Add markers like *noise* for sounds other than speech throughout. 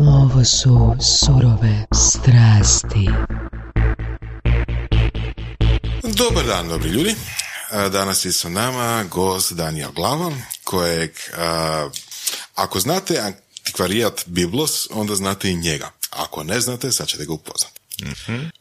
Ovo su surove strasti. Dobar dan, dobri ljudi. A, Danas je sa nama gost Daniel Glava, kojeg, a, ako znate antikvarijat Biblos, onda znate i njega. Ako ne znate, sad ćete ga upoznati.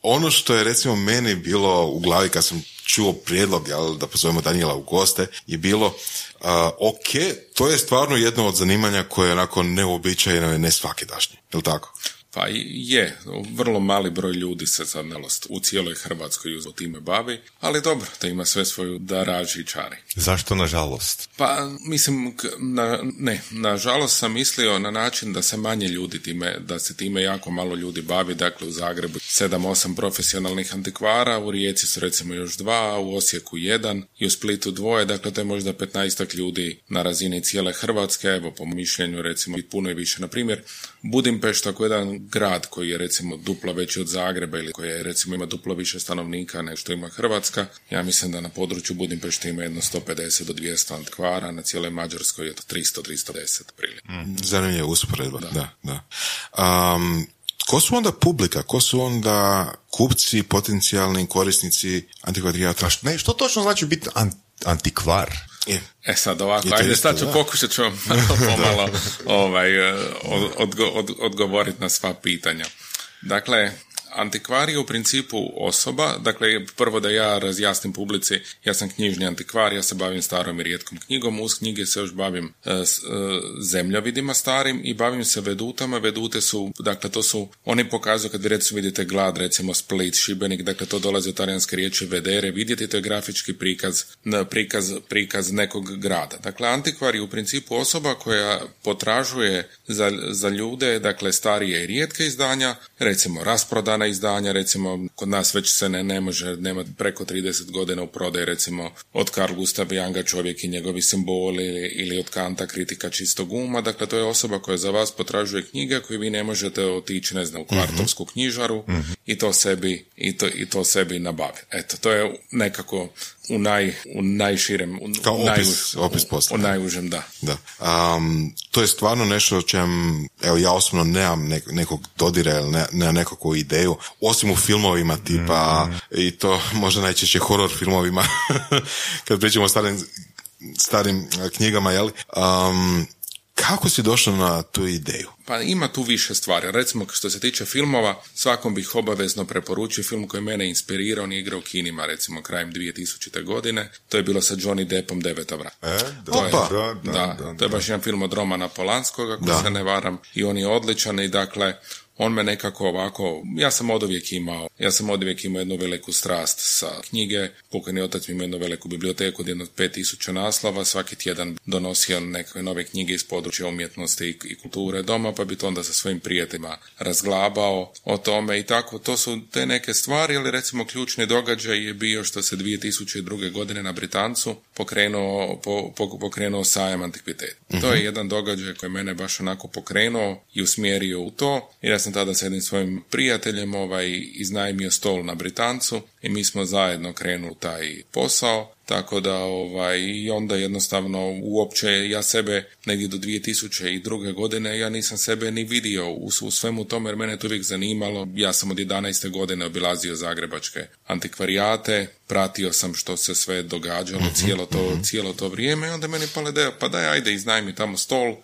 Ono što je recimo meni bilo u glavi kad sam čuo prijedlog jel, da pozovemo Daniela u goste je bilo a, ok, to je stvarno jedno od zanimanja koje je onako neobičajno i nesvakidašnje, je li tako? Pa je, vrlo mali broj ljudi se sad nalost u cijeloj Hrvatskoj u time bavi, ali dobro, da ima sve svoju daraži i čari. Zašto nažalost? Pa mislim, na, ne, nažalost sam mislio na način da se manje ljudi time, da se time jako malo ljudi bavi, dakle u Zagrebu 7-8 profesionalnih antikvara, u Rijeci su recimo još dva, u Osijeku jedan i u Splitu dvoje, dakle to je možda 15 ljudi na razini cijele Hrvatske, evo po mišljenju recimo i puno i više. Na primjer, Budimpešta koji je jedan grad koji je recimo duplo veći od Zagreba ili koji je recimo ima duplo više stanovnika nego što ima Hrvatska, ja mislim da na području Budimpešte ima jedno 150 do 200 antikvara, na cijeloj Mađarskoj je to 300-310 prilike. Zanimljiva usporedba, da. da, Um, ko su onda publika? Ko su onda kupci, potencijalni korisnici antikvarijata? Ne, što točno znači biti an- antikvar? Je. E sad ovako, ajde isto, sad ću da. pokušat ću vam *laughs* malo pomalo ovaj, eh, od, odgo- od, odgovoriti na sva pitanja. Dakle, antikvar je u principu osoba, dakle prvo da ja razjasnim publici, ja sam knjižni antikvar, ja se bavim starom i rijetkom knjigom, uz knjige se još bavim eh, s- eh, zemljovidima starim i bavim se vedutama, vedute su, dakle to su, oni pokazuju kad recimo vidite glad, recimo Split, Šibenik, dakle to dolazi od talijanske riječi vedere, vidjeti to je grafički prikaz, prikaz, prikaz nekog grada. Dakle, antikvar je u principu osoba koja potražuje za, za ljude, dakle starije i rijetke izdanja, recimo izdanja, recimo kod nas već se ne, ne može, nema preko 30 godina u prodaji, recimo od Carl Gustav Janga čovjek i njegovi simboli ili, ili od Kanta kritika čistog uma, dakle to je osoba koja za vas potražuje knjige koje vi ne možete otići, ne znam, u kvartovsku knjižaru i to sebi, i to, i to sebi nabaviti. Eto, to je nekako u, naj, u najširem, u, Kao u opis- najuž- opis posla. U najužem, da. Da. Um, to je stvarno nešto o čem, evo ja osobno nemam nek- nekog dodira ili ne, nemam nekakvu ideju, osim u filmovima tipa, i to možda najčešće horror filmovima, *laughs* kad pričamo o starim, starim knjigama, jel? Um, kako si došao na tu ideju? Pa ima tu više stvari. Recimo, što se tiče filmova, svakom bih obavezno preporučio film koji je mene inspirirao, on je igrao u kinima, recimo, krajem 2000. godine. To je bilo sa Johnny Deppom Deveta vrata. E, da, To je, da, da, da, da, to je baš jedan film od Romana Polanskoga, ako se ne varam, i on je odličan i dakle, on me nekako ovako, ja sam od uvijek imao, ja sam od uvijek imao jednu veliku strast sa knjige, pokojni otac mi ima jednu veliku biblioteku od jedno od 5000 naslova, svaki tjedan donosio nekakve nove knjige iz područja umjetnosti i, kulture doma, pa bi to onda sa svojim prijateljima razglabao o tome i tako, to su te neke stvari, ali recimo ključni događaj je bio što se 2002. godine na Britancu pokrenuo, po, po- pokrenuo sajam antikviteta. To je jedan događaj koji mene baš onako pokrenuo i usmjerio u to, jer ja sam tada sa jednim svojim prijateljem ovaj, iznajmio stol na Britancu i mi smo zajedno krenuli taj posao. Tako da, ovaj, i onda jednostavno uopće ja sebe negdje do 2002. godine ja nisam sebe ni vidio u, u svemu tome jer mene to uvijek zanimalo. Ja sam od 11. godine obilazio zagrebačke antikvarijate, pratio sam što se sve događalo cijelo to, cijelo to vrijeme i onda meni pale ideja, pa daj ajde iznajmi tamo stol,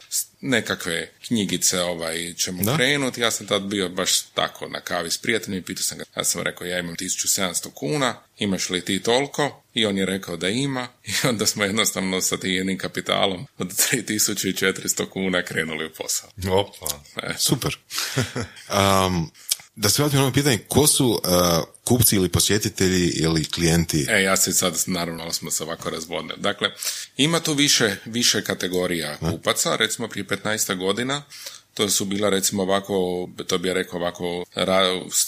nekakve knjigice ovaj, ćemo Da. krenuti. Ja sam tad bio baš tako na kavi s prijateljem i pitao sam ga, ja sam rekao ja imam 1700 kuna, imaš li ti toliko? I on je rekao da ima i onda smo jednostavno sa tim jednim kapitalom od 3400 kuna krenuli u posao. Opa. Super. *laughs* Um, da se vratim na ono pitanje, ko su uh, kupci ili posjetitelji ili klijenti? E, ja se sad, naravno, smo se ovako razvodnili. Dakle, ima tu više, više kategorija kupaca, recimo prije 15 godina, to su bila recimo ovako, to bi ja rekao ovako,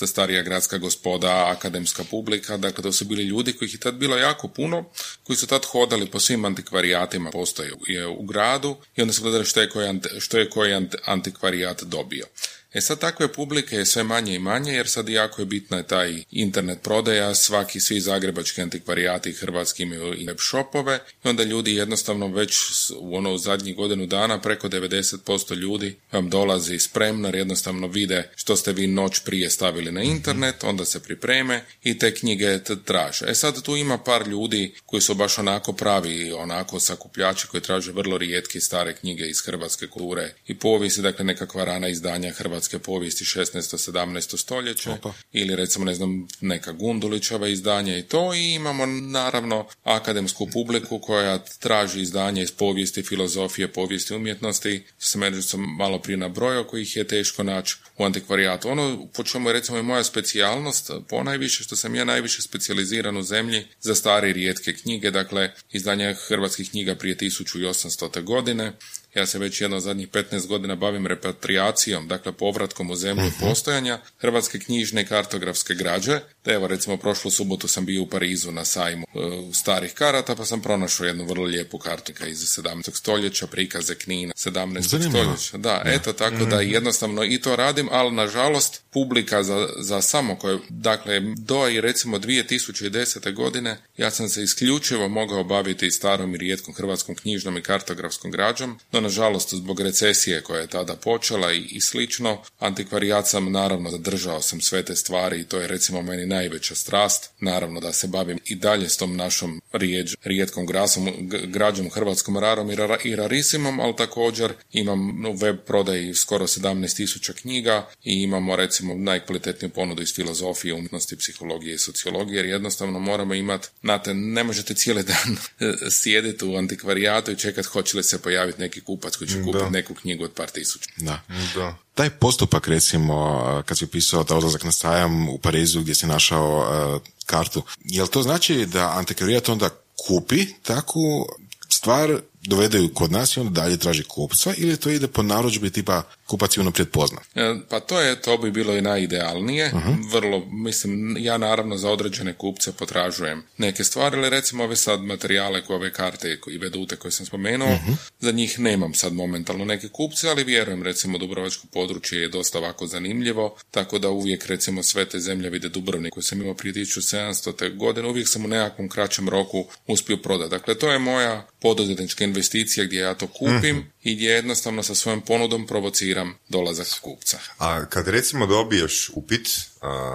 starija gradska gospoda, akademska publika, dakle to su bili ljudi kojih je tad bilo jako puno, koji su tad hodali po svim antikvarijatima postoje u, gradu i onda su gledali što je koji, što je koji ant- antikvarijat dobio. E sad takve publike je sve manje i manje jer sad jako je bitna je taj internet prodaja, svaki, svi zagrebački antikvarijati hrvatski imaju web shopove i onda ljudi jednostavno već u ono u zadnjih godinu dana preko 90% ljudi vam dolazi spremno jer jednostavno vide što ste vi noć prije stavili na internet, onda se pripreme i te knjige traže. E sad tu ima par ljudi koji su baš onako pravi, onako sakupljači koji traže vrlo rijetke stare knjige iz hrvatske kulture i povijesti, dakle nekakva rana izdanja hrvatske povijesti 16. 17. stoljeće ili recimo ne znam neka Gundulićeva izdanja i to i imamo naravno akademsku publiku koja traži izdanje iz povijesti, filozofije, povijesti umjetnosti, se sam malo prije nabrojao kojih je teško naći u antikvarijatu. Ono po čemu je recimo i moja specijalnost, ponajviše što sam ja najviše specijaliziran u zemlji za stare i rijetke knjige, dakle izdanja hrvatskih knjiga prije 1800. godine, ja se već jedno zadnjih 15 godina bavim repatriacijom, dakle povratkom u zemlju uh postojanja hrvatske knjižne i kartografske građe. Da evo recimo prošlu subotu sam bio u Parizu na sajmu e, starih karata pa sam pronašao jednu vrlo lijepu kartika iz 17. stoljeća, prikaze Knina 17. stoljeća. Da, eto tako da mhm. jednostavno i to radim, ali nažalost publika za, za samo koje, dakle do i recimo 2010. godine ja sam se isključivo mogao baviti starom i rijetkom hrvatskom knjižnom i kartografskom građom, no nažalost zbog recesije koja je tada počela i, i slično, antikvarijat sam naravno zadržao sam sve te stvari i to je recimo meni najveća strast. Naravno da se bavim i dalje s tom našom rijeđ, rijetkom grasom, građom hrvatskom rarom i, i rarisimom, ali također imam web prodaji skoro 17.000 knjiga i imamo recimo najkvalitetniju ponudu iz filozofije, umjetnosti, psihologije i sociologije jer jednostavno moramo imati, znate, ne možete cijeli dan *laughs* sjediti u antikvarijatu i čekati hoće li se pojaviti neki kupac koji će kupiti neku knjigu od par tisuća. Da. da. Taj postupak, recimo, kad si upisao ta odlazak na sajam u Parizu gdje si našao uh, kartu, jel to znači da antikvarijat onda kupi takvu stvar dovede ju kod nas i onda dalje traži kupca ili to ide po narudžbi tipa kupac je unaprijed pozna? E, pa to je, to bi bilo i najidealnije. uh Vrlo, mislim, ja naravno za određene kupce potražujem neke stvari, ali recimo ove sad materijale koje ove karte i vedute koje sam spomenuo, uh za njih nemam sad momentalno neke kupce, ali vjerujem recimo Dubrovačko područje je dosta ovako zanimljivo, tako da uvijek recimo sve te zemlje vide Dubrovnik koji sam imao prije 1700. godine, uvijek sam u nekakvom kraćem roku uspio prodati. Dakle, to je moja poduzetnička investicija gdje ja to kupim uh i gdje jednostavno sa svojom ponudom provociram dolazak kupca. A kad recimo dobiješ upit,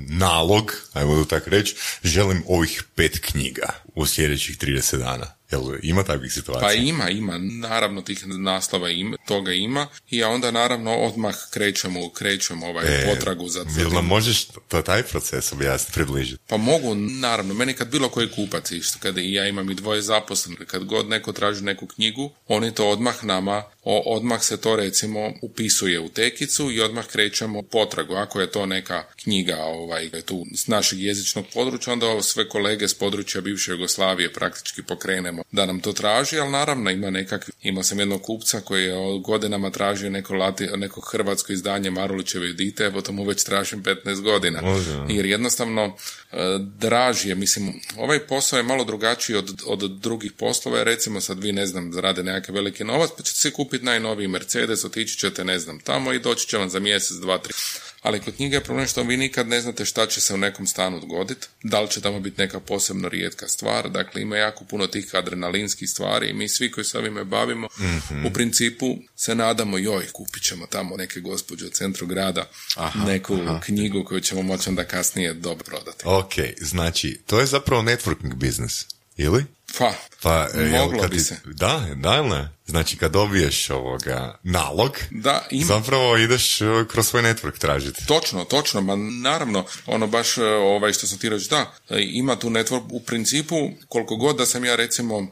nalog, ajmo da tako reći, želim ovih pet knjiga u sljedećih 30 dana. Jel ima takvih situacija? Pa ima, ima. Naravno tih naslova ima, toga ima i ja onda naravno odmah krećemo, krećemo ovaj e, potragu za Jel nam možeš to, taj proces objasniti, približiti? Pa mogu, naravno. Meni kad bilo koji kupac kada i ja imam i dvoje zaposlenih, kad god neko traži neku knjigu, oni to odmah nama, odmah se to recimo upisuje u tekicu i odmah krećemo potragu. Ako je to neka knjiga ovaj, tu s našeg jezičnog područja, onda sve kolege s područja bivše Jugoslavije praktički pokrenemo da nam to traži, ali naravno ima nekakvi, imao sam jednog kupca koji je godinama tražio neko, lati, neko hrvatsko izdanje Marulićeve dite, evo to mu već tražim 15 godina. Jer jednostavno e, draži je, mislim, ovaj posao je malo drugačiji od, od drugih poslova, recimo sad vi ne znam, zarade nekakav veliki novac, pa ćete si kupiti najnoviji Mercedes, otići ćete ne znam tamo i doći će vam za mjesec, dva, tri ali kod knjige je problem što vi nikad ne znate šta će se u nekom stanu dogoditi, da li će tamo biti neka posebno rijetka stvar, dakle ima jako puno tih adrenalinskih stvari i mi svi koji se ovime bavimo mm u principu se nadamo joj, kupit ćemo tamo neke gospođe u centru grada aha, neku knjigu koju ćemo moći onda kasnije dobro prodati. Ok, znači to je zapravo networking business, ili? Pa, pa e, moglo bi se. Da, da ne? Znači kad dobiješ ovoga nalog, da, ima. zapravo ideš e, kroz svoj network tražiti. Točno, točno, ma naravno, ono baš e, ovaj što sam ti reći, da, ima tu network u principu, koliko god da sam ja recimo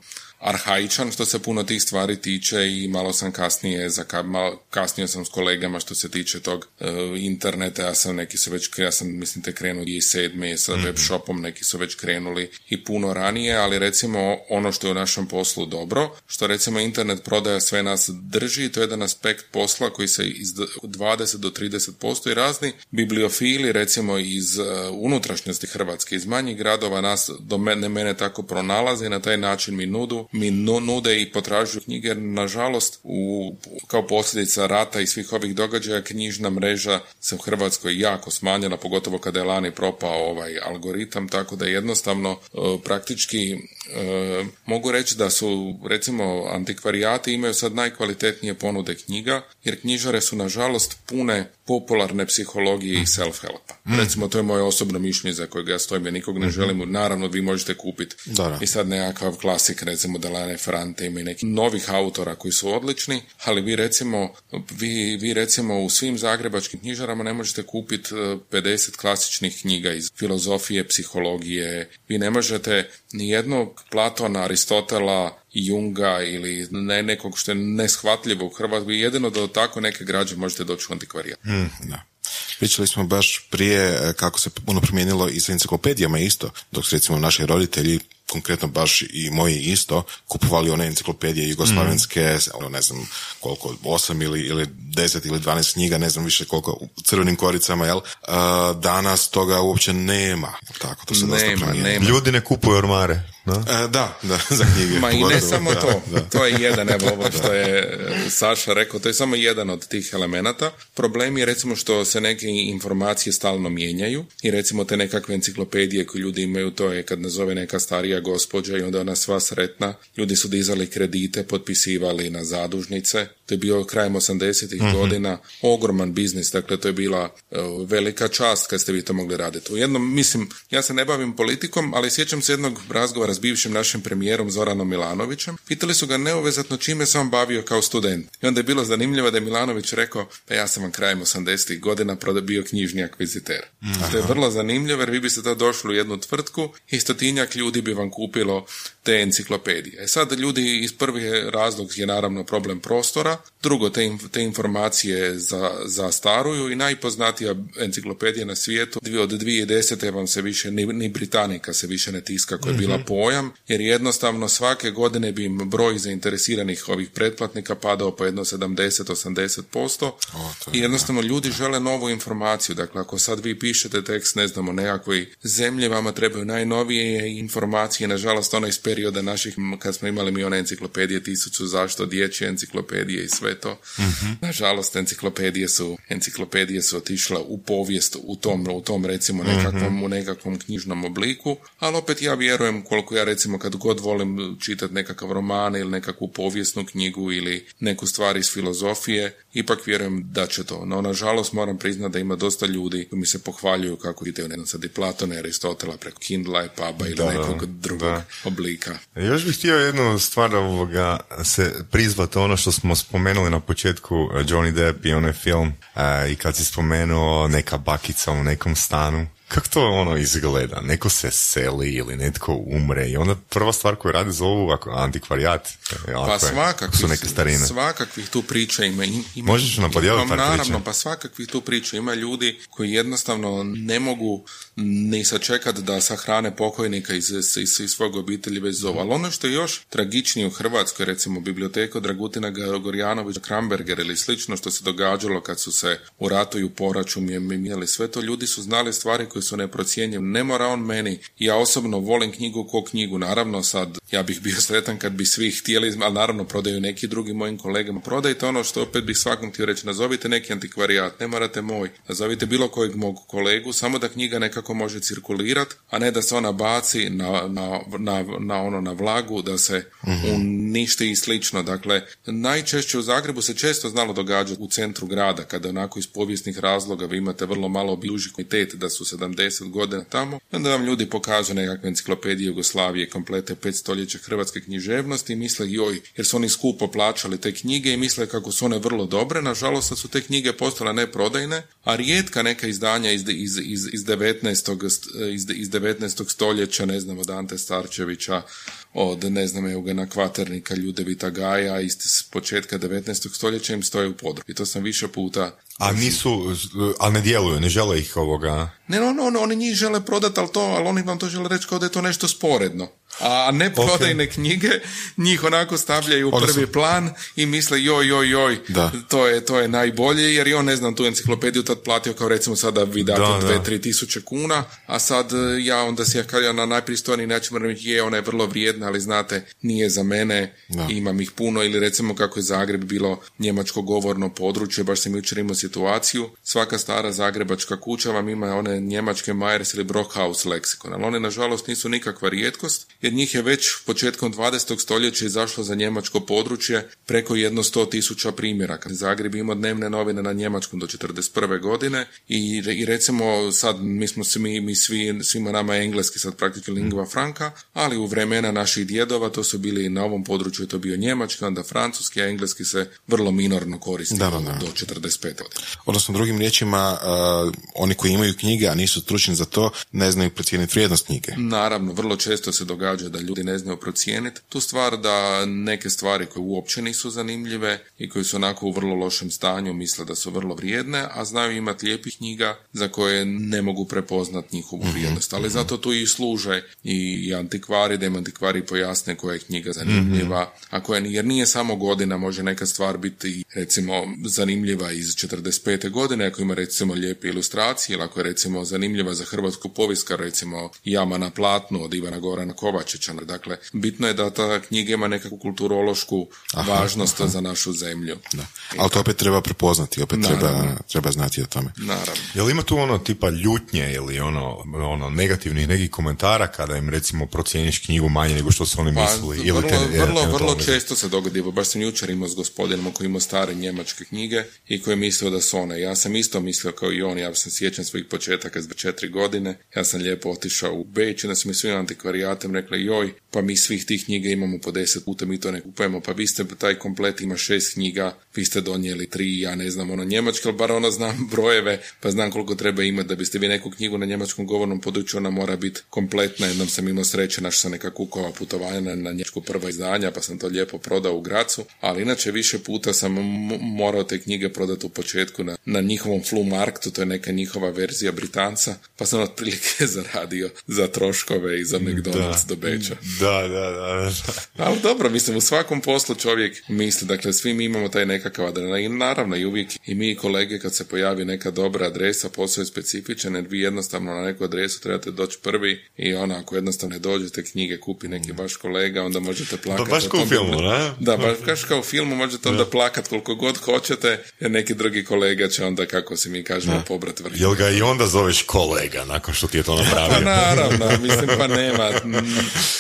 arhaičan što se puno tih stvari tiče i malo sam kasnije, za malo kasnije sam s kolegama što se tiče tog e, interneta, ja sam neki su već, ja sam mislim te krenuli i sedme sa mm-hmm. web shopom, neki su već krenuli i puno ranije, ali recimo ono što je u našem poslu dobro, što recimo internet prodaja sve nas drži, to je jedan aspekt posla koji se iz 20 do 30% i razni bibliofili recimo iz uh, unutrašnjosti Hrvatske, iz manjih gradova nas do mene, mene tako pronalaze i na taj način mi nudu mi nu- nude i potražuju knjige, nažalost u, kao posljedica rata i svih ovih događaja knjižna mreža se u Hrvatskoj jako smanjila, pogotovo kada je lani propao ovaj algoritam, tako da jednostavno e, praktički e, mogu reći da su recimo antikvarijati imaju sad najkvalitetnije ponude knjiga, jer knjižare su nažalost pune popularne psihologije i self-helpa. Recimo, to je moje osobno mišljenje za kojeg ja stojim, ja nikog ne želim, naravno vi možete kupiti i sad nekakav klasik, recimo Delane Frante ima i nekih novih autora koji su odlični, ali vi recimo, vi, vi recimo u svim zagrebačkim knjižarama ne možete kupiti e, 50 klasičnih knjiga iz filozofije, psihologije, vi ne možete ni jednog Platona, Aristotela, Junga ili ne, nekog što je neshvatljivo u Hrvatskoj, jedino da do tako neke građe možete doći u antikvarijat. Da. Pričali smo baš prije e, kako se puno promijenilo i sa enciklopedijama isto, dok su recimo naši roditelji konkretno baš i moji isto, kupovali one enciklopedije jugoslavenske, ono, ne znam koliko, osam ili, ili deset ili dvanaest knjiga, ne znam više koliko, u crvenim koricama, jel? A, danas toga uopće nema, tako, to se dosta Nema, nema. Ljudi ne kupuju ormare. Da? E, da, da, za knjige. *laughs* Ma i ne samo da, to, da. to je jedan, evo ovo što je *laughs* Saša rekao, to je samo jedan od tih elemenata. Problem je recimo što se neke informacije stalno mijenjaju i recimo te nekakve enciklopedije koje ljudi imaju, to je kad nazove neka starija gospođa i onda ona sva sretna, ljudi su dizali kredite, potpisivali na zadužnice, to je bio krajem 80-ih godina ogroman biznis, dakle to je bila e, velika čast kad ste vi to mogli raditi. U jednom, mislim, ja se ne bavim politikom, ali sjećam se jednog razgovora s bivšim našim premijerom Zoranom Milanovićem. Pitali su ga neovezatno čime se on bavio kao student. I onda je bilo zanimljivo da je Milanović rekao, pa ja sam vam krajem 80-ih godina bio knjižni akviziter. To je vrlo zanimljivo jer vi biste tad došli u jednu tvrtku i stotinjak ljudi bi vam kupilo te enciklopedije. E sad ljudi iz prvi razlog je naravno problem prostora, drugo te, te informacije za, zastaruju i najpoznatija enciklopedija na svijetu dvije od 2010. vam se više, ni, ni Britanika se više ne tiska koja je bila pojam, jer jednostavno svake godine bi im broj zainteresiranih ovih pretplatnika padao po jedno 70-80%. O, to je- I jednostavno ljudi žele novu informaciju. Dakle, ako sad vi pišete tekst, ne znamo, nekakvoj zemlji, vama trebaju najnovije informacije. Nažalost, ono iz perioda naših, kad smo imali mi one enciklopedije, tisuću zašto, dječje enciklopedije i sve to. Nažalost, enciklopedije su, enciklopedije su otišle u povijest u tom, u tom recimo nekakvom, u nekakvom knjižnom obliku, ali opet ja vjerujem koliko ja recimo kad god volim čitati nekakav roman ili nekakvu povijesnu knjigu ili neku stvar iz filozofije, ipak vjerujem da će to. No, nažalost, moram priznati da ima dosta ljudi koji mi se pohvaljuju kako ide, ne znam, sad i Platona i Aristotela preko Kindla i Puba ili Da, nekog drugog da. oblika. Još bih htio jednu stvar ovoga se prizvati ono što smo spomenuli na početku eh, Johnny Depp i onaj film eh, i kad si spomenuo neka bakica u nekom stanu. Kako to ono izgleda? Neko se seli ili netko umre i onda prva stvar koju radi zovu ako antikvarijat. ako Pa svakakvih, su neke starine. svakakvih tu priča ima. im- ima Možeš nam podijeliti Imam, par Naravno, pa svakakvih tu priča. Ima ljudi koji jednostavno ne mogu ni sačekati da sahrane pokojnika iz, iz, iz svog obitelji već zovu. Ali ono što je još tragičnije u Hrvatskoj, recimo biblioteka Dragutina Gorjanovića, Kramberger ili slično što se događalo kad su se u ratu i u poraču mijenjali sve to, ljudi su znali stvari koje su neprocijenjive. Ne mora on meni. Ja osobno volim knjigu ko knjigu. Naravno sad, ja bih bio sretan kad bi svi htjeli, ali naravno prodaju neki drugi mojim kolegama. Prodajte ono što opet bih svakom htio reći. Nazovite neki antikvarijat, ne morate moj. Nazovite bilo kojeg mog kolegu, samo da knjiga nekako može cirkulirati, a ne da se ona baci na, na, na, na ono na vlagu, da se uništi i slično. Dakle, najčešće u Zagrebu se često znalo događati u centru grada, kada onako iz povijesnih razloga vi imate vrlo malo obilježi komitet da su 70 godina tamo, onda vam ljudi pokažu nekakve enciklopedije Jugoslavije, komplete pet stoljeća hrvatske književnosti i misle joj, jer su oni skupo plaćali te knjige i misle kako su one vrlo dobre, nažalost su te knjige postale neprodajne, a rijetka neka izdanja iz, iz, iz, iz 19. st- iz, iz 19. stoljeća, ne znam, od Ante Starčevića, od, ne znam, Eugena Kvaternika, Ljudevita Gaja, iz s početka 19. stoljeća im stoje u podru. I to sam više puta A nisu, a ne djeluju, ne žele ih ovoga... Ne, no, no, oni njih žele prodati, ali, to, ali oni vam to žele reći kao da je to nešto sporedno. A ne prodajne knjige, njih onako stavljaju u Odnosno- prvi plan i misle joj, joj, joj, Da. to je, to je najbolje, jer i on, ne znam, tu enciklopediju tad platio kao recimo sada vi date Da, dve, tri tisuće kuna, a sad e, ja onda si ja na najpristojniji način moram reći, je, ona je vrlo vrijedna, ali znate, nije za mene, Da. imam ih puno, ili recimo kako je Zagreb bilo njemačko govorno područje, baš sam jučer imao situaciju, svaka stara zagrebačka kuća vam ima one njemačke Myers ili Brockhaus leksikon, ali one nažalost nisu nikakva rijetkost, jer njih je već početkom 20. stoljeća izašlo za njemačko područje preko jedno sto tisuća primjeraka. Zagreb ima dnevne novine na njemačkom do 41. godine i, i recimo sad mi smo svi, mi svi, svima nama engleski sad praktički lingva franka, ali u vremena naših djedova to su bili na ovom području je to bio njemački, onda francuski, a engleski se vrlo minorno koristi Da, da, da. do 45. godine. Odnosno, drugim riječima, uh, oni koji imaju knjige, a nisu stručni za to, ne znaju procijeniti vrijednost knjige. Naravno, vrlo često se događa da ljudi ne znaju procijeniti tu stvar da neke stvari koje uopće nisu zanimljive i koje su onako u vrlo lošem stanju misle da su vrlo vrijedne, a znaju imati lijepih knjiga za koje ne mogu prepoznati njihovu vrijednost. Ali zato tu i služe i antikvari, da im antikvari pojasne koja je knjiga zanimljiva, a koja jer nije samo godina, može neka stvar biti recimo zanimljiva iz 45. godine, ako ima recimo lijepe ilustracije, ili ako je recimo zanimljiva za hrvatsku povijest, recimo Jama na platnu od Ivana Gorana Kovačića. Dakle, bitno je da ta knjiga ima nekakvu kulturološku važnost za našu zemlju. Da. Ali to opet treba prepoznati, opet Naravno. treba, treba znati o tome. Naravno. Jel ima tu ono tipa ljutnje ili ono, ono negativnih nekih komentara kada im recimo procijeniš knjigu manje nego što su oni Pa, mislili? vrlo, ili te- vrlo, vrlo eventualno- često se dogodi, baš sam jučer imao s gospodinom koji ima stare njemačke knjige i koji je mislio da su one. Ja sam isto mislio kao i on, ja sam sjećam svojih početaka s četiri godine, ja sam lijepo otišao u Beč i da su mi svim antikvarijatem rekli, joj, pa mi svih tih knjiga imamo po deset puta, mi to ne kupujemo, pa vi ste, taj komplet ima šest knjiga, vi ste donijeli tri, ja ne znam, ono njemačke, ali bar ono znam *laughs* brojeve, pa znam koliko treba imati. Da biste vi neku knjigu na njemačkom govornom području, ona mora biti kompletna, jednom sam imao sreće, našao sam neka kukova putovanja na, na njemačku prva izdanja, pa sam to lijepo prodao u Gracu, ali inače više puta sam m- morao te knjige prodati u početku na, na njihovom Flu Marktu, to je neka njihova verzija Britanca, pa sam otprilike *laughs* zaradio za troškove i za McDonald's do Beča. Da, da, da, da. Ali dobro, mislim, u svakom poslu čovjek misli, dakle, svi mi imamo taj nekakav adrenalin, i naravno i uvijek i mi i kolege kad se pojavi neka dobra adresa, posao je specifičan, jer vi jednostavno na neku adresu trebate doći prvi i ona, ako jednostavno ne dođete, knjige kupi neki vaš kolega, onda možete plakati. baš o kao u filmu, ne? Da, baš baš kao u filmu, možete onda plakat koliko god hoćete, jer neki drugi kolega će onda, kako se mi kažemo, pobrat vrh. Jel ga i onda zoveš kolega nakon što ti je to Pa napravio? naravno, *laughs* mislim pa nema,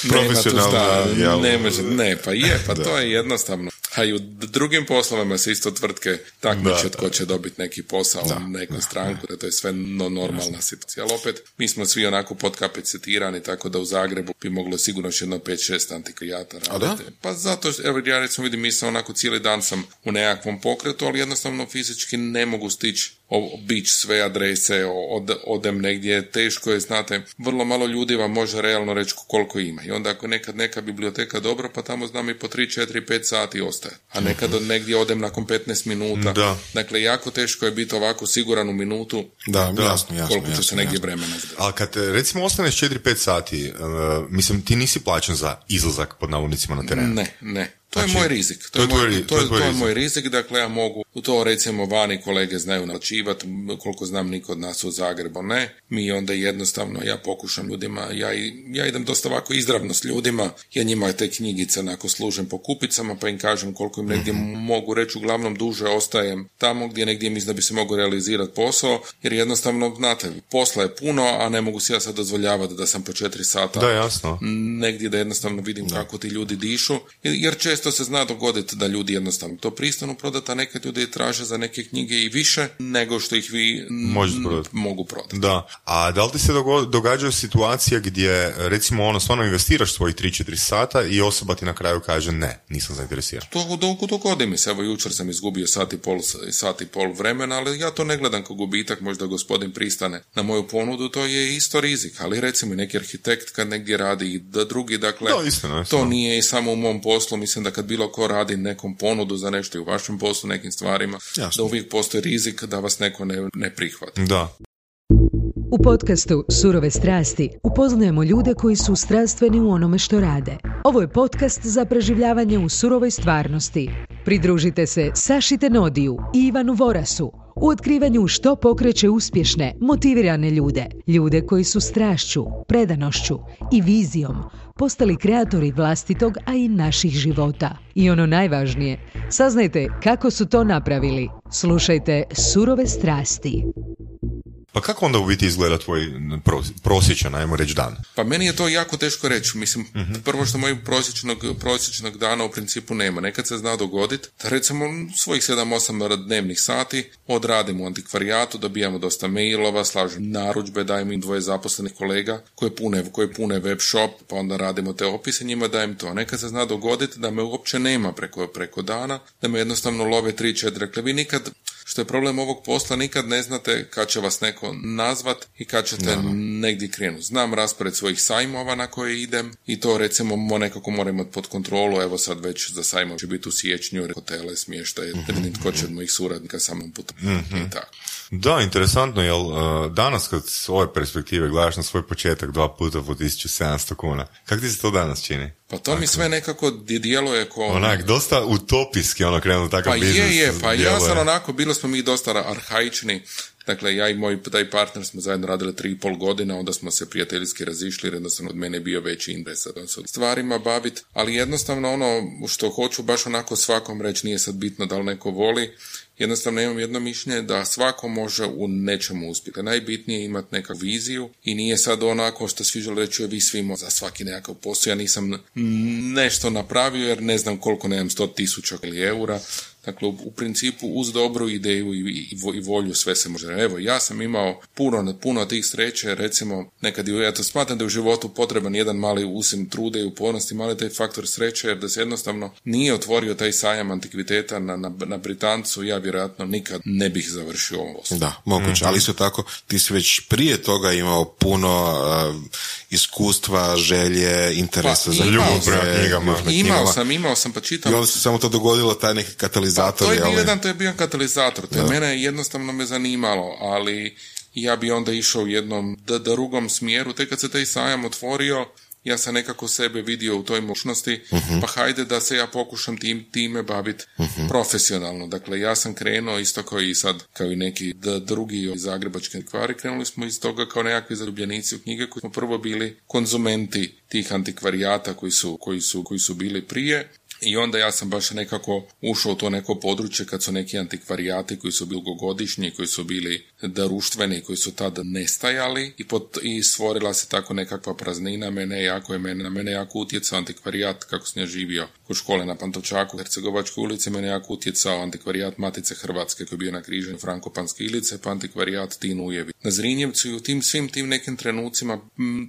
nema tu Profesionalno, šta, jel? ne može, ne, pa je, pa to je jednostavno. A i u drugim poslovima se isto tvrtke takmiče Da. tko će dobiti neki posao u neku stranku, da to je sve no, normalna situacija. Ali opet, mi smo svi onako podkapacitirani, tako da u Zagrebu bi moglo sigurno još jedno 5-6 antikvijata A da? raditi. Pa zato, što, evo ja recimo vidim, mi sam onako cijeli dan sam u nekakvom pokretu, ali jednostavno fizički ne mogu stići obići sve adrese, od, odem negdje, teško je, znate, vrlo malo ljudi vam može realno reći koliko ima. I onda ako nekad neka biblioteka dobro, pa tamo znam i po 3, 4, 5 sati ostaje. A nekad od negdje odem nakon 15 minuta. Da. Dakle, jako teško je biti ovako siguran u minutu Da, jasno, jasno. koliko će se negdje jasno. vremena. Ali kad e, recimo ostaneš 4-5 sati, uh, mislim ti nisi plaćen za izlazak pod navodnicima na teren. Ne, ne. To je Znači, moj rizik. To, je moj, to, je, to moj rizik, dakle ja mogu u to recimo vani kolege znaju naplaćivati, koliko znam niko od nas u Zagrebu ne. Mi onda jednostavno, ja pokušam ljudima, ja, ja idem dosta ovako izravno s ljudima, ja njima te knjigice onako služem po kupicama, pa im kažem koliko im negdje mogu reći, uglavnom duže ostajem tamo gdje negdje mislim da bi se mogu realizirati posao, jer jednostavno, znate, posla je puno, a ne mogu si ja sad dozvoljavati da sam po četiri sata Da, jasno. negdje da jednostavno vidim kako ti ljudi dišu, jer- jer često se zna dogoditi da ljudi jednostavno to pristanu prodati, a neke ljudi traže za neke knjige i više nego što ih vi Možete prodati. mogu prodati. Da, a da li ti se događaju situacije gdje recimo ono stvarno investiraš svojih 3-4 sata i osoba ti na kraju kaže ne, nisam zainteresiran. To dok dogodi mi se, evo jučer sam izgubio sat i, pol, sat i pol vremena, ali ja to ne gledam kao gubitak, možda gospodin pristane na moju ponudu, to je isto rizik, ali recimo neki arhitekt kad negdje radi i da drugi, dakle, Da, to nije i samo u mom poslu, mislim da kad bilo ko radi nekom ponudu za nešto i u vašem poslu, nekim stvarima, Jasno. da uvijek postoji rizik da vas neko ne, ne prihvati. Da. U podcastu Surove strasti upoznajemo ljude koji su strastveni u onome što rade. Ovo je podcast za preživljavanje u surovoj stvarnosti. Pridružite se Saši Tenodiju i Ivanu Vorasu u otkrivanju što pokreće uspješne, motivirane ljude. Ljude koji su strašću, predanošću i vizijom postali kreatori vlastitog, a i naših života. I ono najvažnije, saznajte kako su to napravili. Slušajte Surove strasti. Pa kako onda u biti izgleda tvoj pros- prosječan, ajmo reći, dan? Pa meni je to jako teško reći. Mislim, prvo što mojeg prosječnog, prosječnog dana u principu nema. Nekad se zna dogoditi da recimo svojih 7-8 dnevnih sati odradimo u antikvarijatu, dobijamo dosta mailova, slažem narudžbe, dajemo im dvoje zaposlenih kolega koje pune, koje pune web shop, pa onda radimo te opise, njima dajem to. Nekad se zna dogoditi da me uopće nema preko, preko dana, da me jednostavno love 3-4. Dakle, vi nikad što je problem ovog posla, nikad ne znate kad će vas neko nazvat i kad ćete negdje krenuti. Znam raspored svojih sajmova na koje idem i to recimo mo nekako moram imati pod kontrolu, evo sad već za sajmov će biti u siječnju, hotele, smještaje, mm tko će od mojih suradnika samom putom i tako. Da, interesantno, jel uh, danas kad s ove perspektive gledaš na svoj početak dva puta po 1700 kuna, kako ti se to danas čini? Pa to mi sve nekako djeluje ko... Onak, dosta utopijski ono krenuo takav Pa biznis. je, je, pa ja djeluje. sam onako, bili smo mi dosta arhaični, dakle ja i moj taj partner smo zajedno radili tri i pol godina, onda smo se prijateljski razišli, jer jednostavno od mene bio veći interes da se stvarima baviti, ali jednostavno ono što hoću baš onako svakom reći, nije sad bitno da li neko voli, jednostavno imam jedno mišljenje da svako može u nečemu uspjeti. Najbitnije je imati neku viziju i nije sad onako što svi žele reći vi svi za svaki nekakav posao. Ja nisam nešto napravio jer ne znam koliko nemam sto tisuća ili eura. Dakle, u, u principu uz dobru ideju i, i, vo- i volju sve se može. Evo, ja sam imao puno, puno tih sreće, recimo, nekad ja to smatram da je u životu potreban jedan mali usim trude i upornosti, mali taj faktor sreće, jer da se jednostavno nije otvorio taj sajam antikviteta na, na, na Britancu, ja vjerojatno nikad ne bih završio ovo. Da, moguće, ali isto tako ti si već prije toga imao puno uh, iskustva, želje, interesa Pa, za ljubav prema knjigama. Imao sam, imao sam, pa čitam I onda se samo to dogodilo, taj neki Pa, katalizator. to je bio jedan, to je bio katalizator. To je mene jednostavno me zanimalo, ali ja bi onda išao u jednom d- drugom smjeru. Tek kad se taj sajam otvorio, ja sam nekako sebe vidio u toj mogućnosti, pa hajde da se ja pokušam tim, time baviti profesionalno. Dakle, ja sam krenuo isto kao i sad, kao i neki d- drugi zagrebački antikvari, krenuli smo iz toga kao nekakvi zaljubljenici u knjige koji smo prvo bili konzumenti tih antikvarijata koji su, koji su, koji su bili prije i onda ja sam baš nekako ušao u to neko područje kad su neki antikvarijati koji su bili dugogodišnji, koji su bili društveni, koji su tada nestajali i, pot, i stvorila se tako nekakva praznina. Mene jako je mene, na mene jako utjecao antikvarijat kako sam ja živio kod škole na Pantovčaku, Hercegovačkoj ulici, mene jako utjecao antikvarijat Matice Hrvatske koji je bio na križanju Frankopanske ilice, pa antikvarijat Tin Ujevi. Na Zrinjevcu i u tim svim tim nekim trenucima,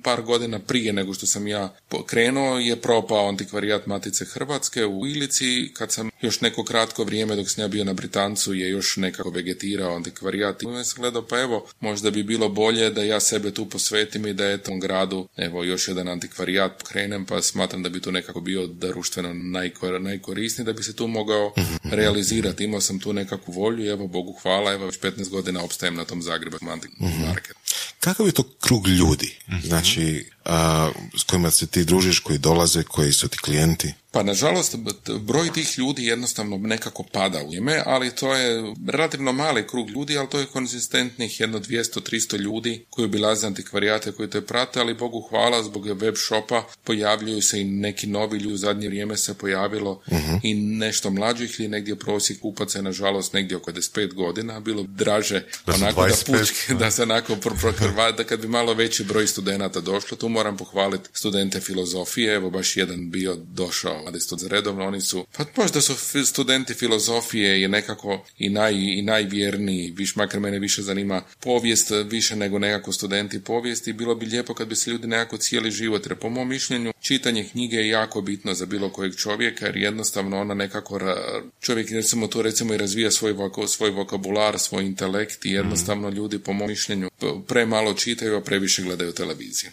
par godina prije nego što sam ja krenuo, je propao antikvarijat Matice Hrvatske u Ilici, kad sam još neko kratko vrijeme dok sam ja bio na Britancu je još nekako vegetirao antikvarijat. I onda sam gledao, pa evo, možda bi bilo bolje da ja sebe tu posvetim i da je tom gradu, evo, još jedan antikvarijat krenem, pa smatram da bi to nekako bio društveno najkor, najkorisniji, da bi se tu mogao realizirati. Imao sam tu nekakvu volju i evo, Bogu hvala, evo, već 15 godina opstajem na tom Zagrebačkom antikmarketu. Kakav je to krug ljudi? Znači, a, s kojima se ti družiš, koji dolaze, koji su ti klijenti? Pa nažalost broj tih ljudi jednostavno nekako pada u ime, ali to je relativno mali krug ljudi, ali to je konzistentnih jedno 200-300 ljudi koji obilaze antikvarijate koji te prate, ali Bogu hvala zbog web shopa pojavljuju se i neki novi ljudi, u zadnje vrijeme se pojavilo i nešto mlađih ili negdje prosjek kupaca je nažalost negdje oko 25 godina, bilo draže Da onako da 25, pučki, da se onako pro, da kad bi malo veći broj studenata došlo, tu moram pohvaliti studente filozofije, evo baš jedan bio došao mladi stud- redovno, oni su, pa možda su studenti filozofije je nekako i, naj, i najvjerniji, viš, makar mene više zanima povijest više nego nekako studenti povijesti, bilo bi lijepo kad bi se ljudi nekako cijeli život, jer po mom mišljenju čitanje knjige je jako bitno za bilo kojeg čovjeka, jer jednostavno ona nekako, ra- čovjek recimo to recimo i razvija svoj, voko, svoj vokabular, svoj intelekt i jednostavno ljudi po mom mišljenju premalo čitaju, a previše gledaju televiziju.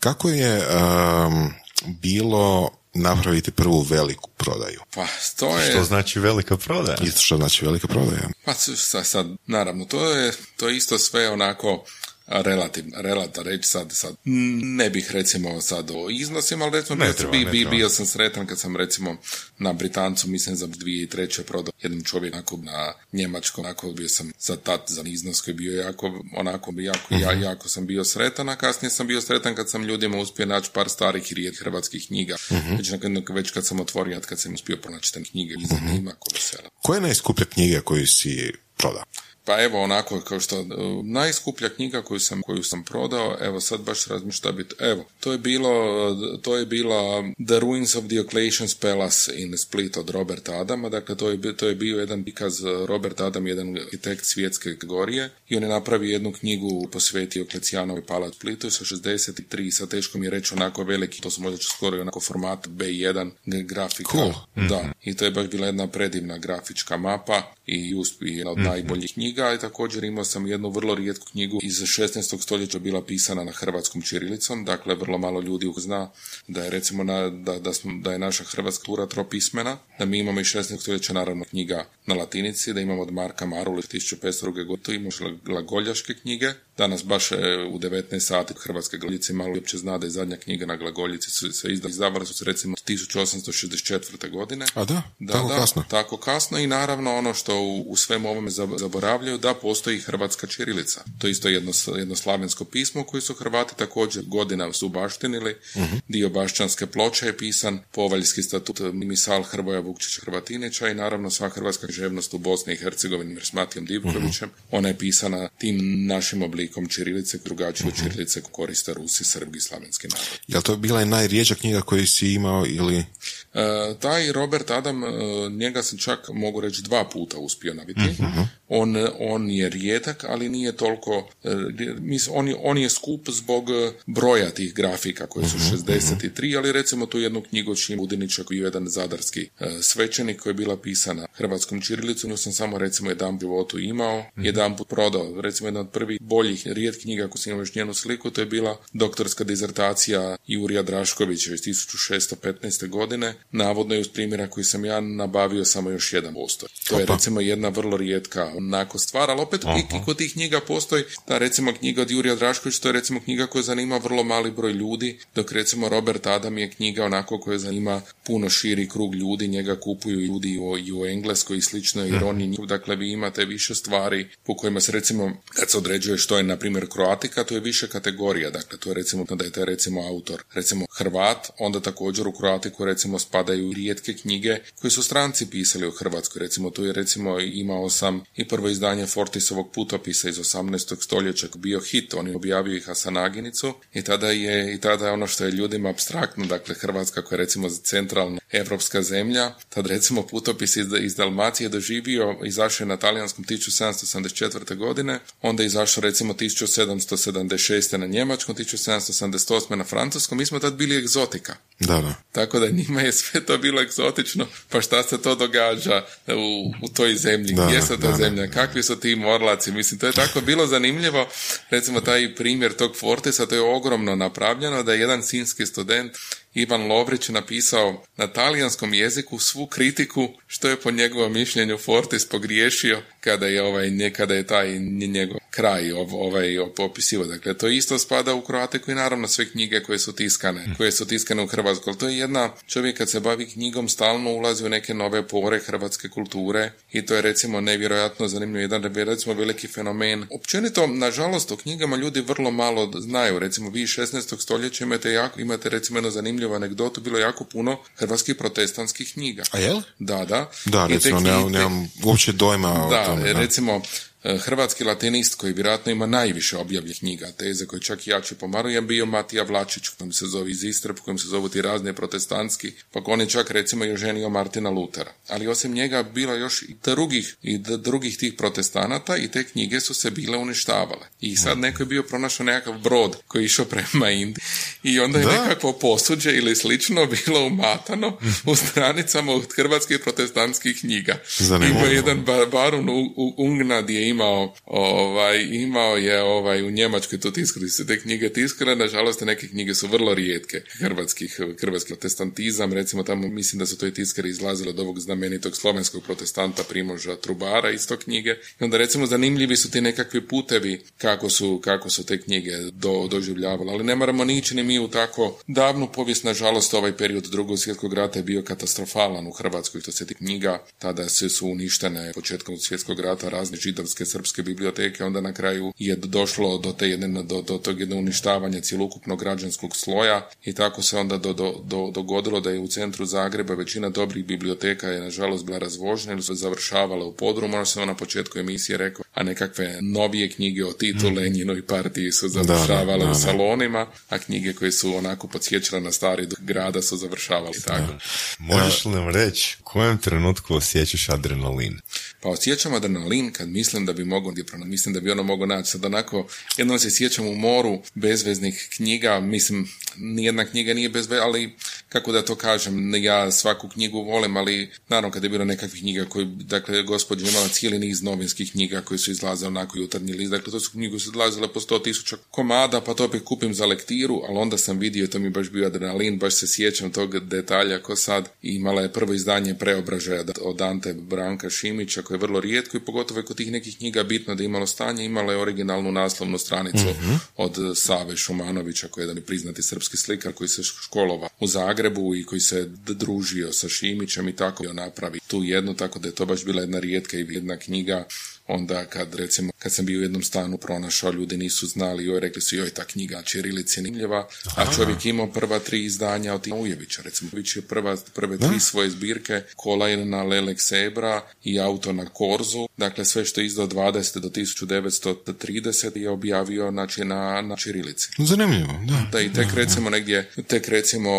Kako je um, bilo napraviti prvu veliku prodaju? Pa to je... Što znači velika prodaja? Isto što znači velika prodaja? Pa sad, sad, naravno, to je, to je isto sve onako relativno, relativno reći sad, sad, ne bih recimo sad o iznosima, ali recimo Ne treba, bi, ne bi- treba. bio sam sretan kad sam recimo na Britancu, mislim za 2003. prodao jednom čovjeku onako na Njemačkom, onako bio sam za tat, za iznos koji je bio jako, onako, jako, ja, Mhm. jako sam bio sretan, a kasnije sam bio sretan kad sam ljudima uspio naći par starih i rijetkih hrvatskih knjiga. Mhm. Već, nakon- već kad sam otvorio, kad sam uspio pronaći te knjige, i zanima ko vesela. Koja je najskuplja knjiga koju si prodao? Pa evo onako kao što uh, najskuplja knjiga koju sam koju sam prodao, evo sad baš razmišljam šta bi evo, to je bilo uh, to je bila The Ruins of Diocletian's Palace in Split od Roberta Adama, dakle to je to je bio jedan prikaz uh, Robert Adam jedan arhitekt svjetske kategorije i on je napravio jednu knjigu posvetio Klecijanovoj palac u Splitu sa 63 sa teško mi je reći onako veliki, to su možda skoro onako format B1 g- grafika. Cool. Da, i to je baš bila jedna predivna grafička mapa i usp- i jedna od najboljih knjiga i također imao sam jednu vrlo rijetku knjigu iz 16. stoljeća bila pisana na hrvatskom čirilicom, dakle vrlo malo ljudi zna da je recimo na, da, da, smo, da je naša hrvatska tura tropismena, da mi imamo iz 16. stoljeća naravno knjiga na latinici, da imamo od Marka Marula 1502. godine, imamo glagoljaške knjige, danas baš e, u 19 sati hrvatske glagoljice malo uopće zna da je zadnja knjiga na glagoljici su se izdala, izdavali su se recimo 1864. godine. A da? Da, Tako da, kasno? tako kasno i naravno ono što u, u svemu ovome zab- zaboravljaju da postoji hrvatska čirilica. To je isto jedno, jedno slavensko pismo koje su Hrvati također godina su baštinili. Dio bašćanske ploče je pisan, povaljski statut misal Hrvoja Vukčića Hrvatinića i naravno sva hrvatska književnost u Bosni i Hercegovini s Matijom Divkovićem. Ona je pisana tim našim oblikom čirilice, drugačije od čirilice koju koriste Rusi, Srbi i slavenski narod. Jel to bila najrijeđa knjiga koju si imao ili... E, taj Robert Adam, e, njega sam čak mogu reći dva puta uspio nabiti. Mhm. On, on je rijedak, ali nije toliko, e, mis- on, je, on je skup zbog broja tih grafika koje su Mhm, 63, ali recimo tu jednu knjigu Šime Budinića koji je jedan zadarski svećenik koja je bila pisana hrvatskom čirilicom, nju sam samo recimo jedan životu imao, Mhm. jedan put prodao, recimo jedna od prvih boljih rijetkih knjiga ako sam imao još njenu sliku, to je bila doktorska dizertacija Jurija Draškovića iz 1615. godine, navodno je uz primjera koji sam ja nabavio samo još jedan postoji. To je Opa. recimo jedna vrlo rijetka onako stvar, ali opet i, i kod tih knjiga postoji ta recimo knjiga od Jurija Draškovića, to je recimo knjiga koja zanima vrlo mali broj ljudi, dok recimo Robert Adam je knjiga onako koja zanima puno širi krug ljudi, njega kupuju ljudi i u, i u Engleskoj i slično, jer on je njih- dakle vi imate više stvari po kojima se recimo, kad se određuje što je na primjer kroatika, to je više kategorija, dakle to je recimo da je taj recimo autor, recimo Hrvat, onda također u kroatiku recimo spadaju rijetke knjige koje su stranci pisali u Hrvatskoj, recimo tu je recimo imao sam i prvo izdanje Fortisovog putopisa iz 18. stoljeća bio hit, on je objavio i Hasanaginicu i tada je i tada je ono što je ljudima abstraktno, dakle Hrvatska koja je recimo centralna evropska zemlja, tad recimo putopis iz, iz Dalmacije doživio, izašao je na talijanskom 1774. godine, onda je izašao recimo 1776. na njemačkom, 1778. na francuskom, mi smo tad bili egzotika. Da, da. Tako da njima je sve to bilo egzotično, pa šta se to događa u, u toj zemlji, Da, gdje se ta da, da. zemlja, kakvi su ti morlaci, mislim, to je tako bilo zanimljivo, recimo taj primjer tog Fortisa, to je ogromno napravljeno, da je jedan sinski student Ivan Lovrić napisao na talijanskom jeziku svu kritiku što je po njegovom mišljenju Fortis pogriješio kada je ovaj nje- kada je taj nje- njegov kraj ov, ovaj opisivo. Dakle, to isto spada u Kroatiku i naravno sve knjige koje su tiskane, koje su tiskane u Hrvatskoj. To je jedna, čovjek kad se bavi knjigom stalno ulazi u neke nove pore hrvatske kulture i to je recimo nevjerojatno zanimljivo jedan recimo veliki fenomen. Općenito, nažalost, o knjigama ljudi vrlo malo znaju. Recimo, vi iz 16. stoljeća imate, jako, imate recimo jednu zanimljivu anegdotu, bilo je jako puno hrvatskih protestantskih knjiga. A jel? Da, da. Da, I te recimo, knjige- nemam, nemam uopće dojma o da, tome. Da. recimo, hrvatski latinist koji vjerojatno ima najviše objavljenih knjiga, teze koje čak i jače pomaru, je bio Matija Vlačić, kojim se zove iz Istre, po kojem se zovu ti razni protestantski, pa on je čak recimo i oženio Martina Lutera. Ali osim njega bilo još i drugih, i drugih tih protestanata i te knjige su se bile uništavale. I sad neko je bio pronašao nekakav brod koji je išao prema Indiji i onda je Da. nekakvo posuđe ili slično bilo umatano u stranicama od hrvatskih protestantskih knjiga. Zanimljivo. Ima jedan ba- barun u, u Ungna gdje je imao, ovaj, imao je ovaj, u Njemačkoj tu tiskali se te knjige tiskale, nažalost neke knjige su vrlo rijetke. Hrvatskih, hrvatski protestantizam, recimo tamo mislim da su to i tiskari izlazile od ovog znamenitog slovenskog protestanta Primoža Trubara isto knjige. I onda recimo zanimljivi su ti nekakvi putevi kako su, kako su te knjige do, doživljavale, ali ne moramo ni ići ni mi u tako davnu povijest, nažalost ovaj period drugog svjetskog rata je bio katastrofalan u Hrvatskoj što se ti knjiga, tada se su uništene početkom svjetskog rata razne židovske, srpske biblioteke, onda na kraju je došlo do te jedne, do, do tog jednog uništavanja cjelokupnog građanskog sloja i tako se onda do, do, do, dogodilo da je u centru Zagreba većina dobrih biblioteka je nažalost bila razvožena ili su završavala u podrumu, ono sam na početku emisije rekao, a nekakve novije knjige o Titu, mm. Lenjinoj partiji su završavale u salonima, a knjige koje su onako podsjećale na stari grada su završavali tako. Možeš li nam reći u kojem trenutku osjećaš adrenalin? Pa osjećam adrenalin kad mislim da bi mogao, mislim da bi ono mogao naći. Sad onako, jednom se sjećam u moru bezveznih knjiga, mislim, nijedna knjiga nije bez ali kako da to kažem, ja svaku knjigu volim, ali naravno kad je bilo nekakvih knjiga koji, dakle, gospođa imala cijeli niz novinskih knjiga koji su izlazile onako jutarnji list, dakle, to su knjige su izlazile po sto tisuća komada, pa to opet kupim za lektiru, ali onda sam vidio, to mi baš bio adrenalin, baš se sjećam tog detalja ko sad, imala je prvo izdanje preobražaja od Dante Branka Šimića, koje je vrlo rijetko i pogotovo je kod tih nekih knjiga bitno da je imalo stanje, imala je originalnu naslovnu stranicu mhm. od Save Šumanovića, koji je jedan priznati srpski slikar koji se školova u Zagrebu i koji se družio sa Šimićem i tako je napravi tu jednu, tako da je to baš bila jedna rijetka i jedna knjiga onda kad recimo kad sam bio u jednom stanu pronašao ljudi nisu znali joj rekli su joj ta knjiga Čirilici nimljeva a čovjek imao prva tri izdanja od Ujevića recimo Ujević je prva, prve tri svoje zbirke Kolajna Lelek Sebra i Auto na Korzu dakle sve što je izdao 20. do 1930 je objavio znači na, na Čirilici zanimljivo da, da i tek recimo negdje tek recimo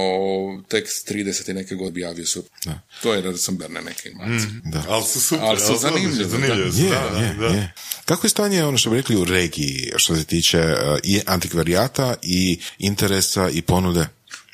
tek 30. neke god objavio su. Da. to je da sam berne neke mm, da. ali su super ali su zanimljivo, je, Kako je stanje, ono što bi rekli, u regiji što se tiče uh, i antikvarijata i interesa i ponude?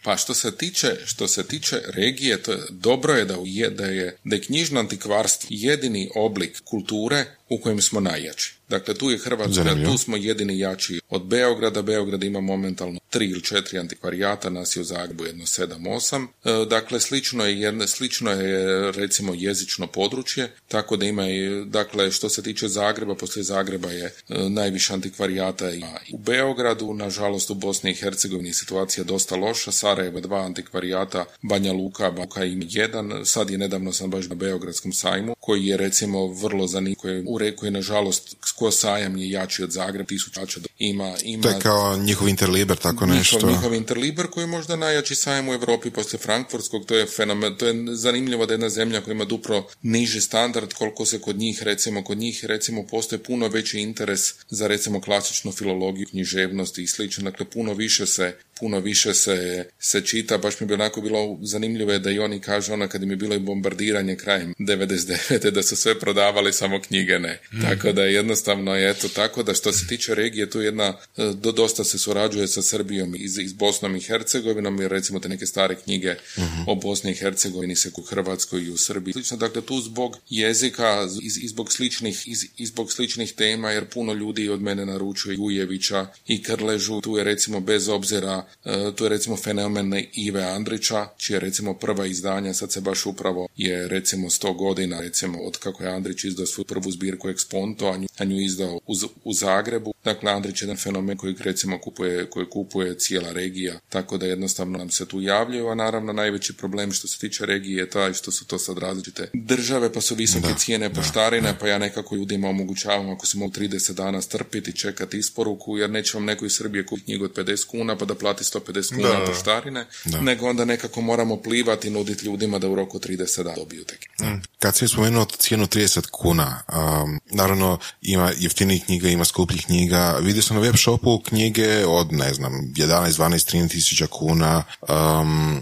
Pa što se tiče, što se tiče regije, to je, dobro je da je, da je, da je knjižno antikvarstvo jedini oblik kulture u kojem smo najjači. Dakle, tu je Hrvatska, tu smo jedini jači od Beograda. Beograd ima momentalno tri ili četiri antikvarijata, nas je u Zagrebu jedno sedam, osam. E, dakle, slično je, jedne, slično je recimo jezično područje, tako da ima i, dakle, što se tiče Zagreba, poslije Zagreba je e, najviše antikvarijata i u Beogradu, nažalost u Bosni i Hercegovini situacija dosta loša, Sarajevo dva antikvarijata, Banja Luka, Buka im jedan, sad je nedavno sam baš na Beogradskom sajmu, koji je recimo vrlo zanimljiv, koji je u reku je nažalost ko sajam je jači od Zagreba, tisućača ima, ima... To je kao njihov interliber, tako nešto. Njihov, njihov interliber koji je možda najjači sajam u Europi poslije Frankfurtskog, to je fenomen, to je zanimljivo da jedna zemlja koja ima dupro niži standard, koliko se kod njih, recimo, kod njih, recimo, postoje puno veći interes za, recimo, klasičnu filologiju, književnost i slično, dakle, puno više se puno više se, se čita, baš mi bi onako bilo zanimljivo da i oni kažu ono kad im je bilo i bombardiranje krajem 99. da su sve prodavali samo knjige ne. Mhm. Tako da jednostavno je eto tako da što se tiče regije tu jedna e, do, dosta se surađuje sa Srbijom i iz Bosnom i Hercegovinom jer recimo te neke stare knjige mhm. o Bosni i Hercegovini se u Hrvatskoj i u Srbiji. Slično, dakle tu zbog jezika i, zbog sličnih i zbog sličnih tema jer puno ljudi od mene naručuje Ujevića i Krležu, tu je recimo bez obzira E, tu je recimo fenomen Ive Andrića, čije recimo prva izdanja, sad se baš upravo je recimo sto godina recimo od kako je Andrić izdao svoju prvu zbirku Exponto, a nju, a nju izdao u, u Zagrebu. Dakle, Andrić je jedan fenomen koji recimo kupuje, koji kupuje cijela regija, tako da jednostavno nam se tu javljaju, a naravno najveći problem što se tiče regije je taj što su to sad različite države, pa su visoke cijene poštarine, pa ja nekako ljudima omogućavam ako se mogu 30 dana strpiti, čekati isporuku, jer neće vam neko iz Srbije kupiti knjigu od 50 kuna pa da plati 150 kuna da, poštarine, nego onda nekako moramo plivati i nuditi ljudima da u roku 30 dana dobiju te mm. Kad si spomenuo cijenu 30 kuna, um, naravno ima jeftinijih knjiga, ima skupljih knjiga, vidio sam na web shopu knjige od, ne znam, 11, 12, 13 tisuća kuna, um,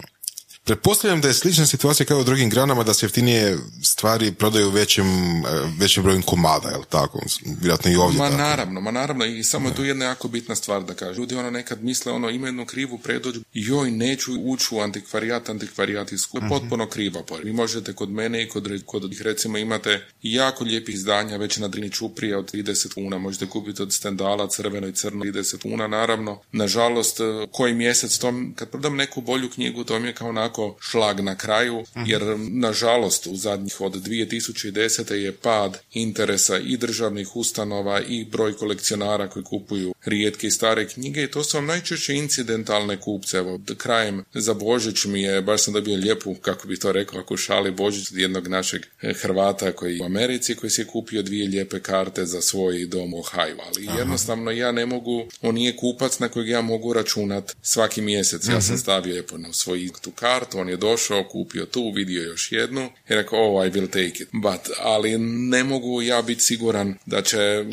Pretpostavljam da je slična situacija kao u drugim granama, da se jeftinije stvari prodaju većim, e, većim brojem komada, jel tako? Vjerojatno i ovdje Ma tako. naravno, ma naravno i samo je tu jedna jako bitna stvar da kažu. Ljudi ono nekad misle ono ima jednu krivu predođu, joj neću ući u antikvarijat, antikvarijat je skup, potpuno kriva. Vi možete kod mene i kod, kod ih recimo imate jako lijepih izdanja već na Drini Čuprija od 30 kuna, možete kupiti od Stendala crveno i crno 30 kuna, naravno. Nažalost, e, koji mjesec to, kad prodam neku bolju knjigu, to mi je kao onako šlag na kraju, jer nažalost u zadnjih od 2010. je pad interesa i državnih ustanova i broj kolekcionara koji kupuju rijetke i stare knjige i to su vam najčešće incidentalne kupce. Evo, krajem za Božić mi je, baš sam dobio lijepu, kako bi to rekao, ako šali Božić od jednog našeg e, Hrvata koji je u Americi, koji si je kupio dvije lijepe karte za svoj dom u Ohio, ali jednostavno ja ne mogu, on nije kupac na kojeg ja mogu računat svaki mjesec. Ja sam stavio lijepo na svoj tu kartu, on je došao, kupio tu, vidio još jednu i rekao, oh, I will take it. But, ali ne mogu ja biti siguran da će,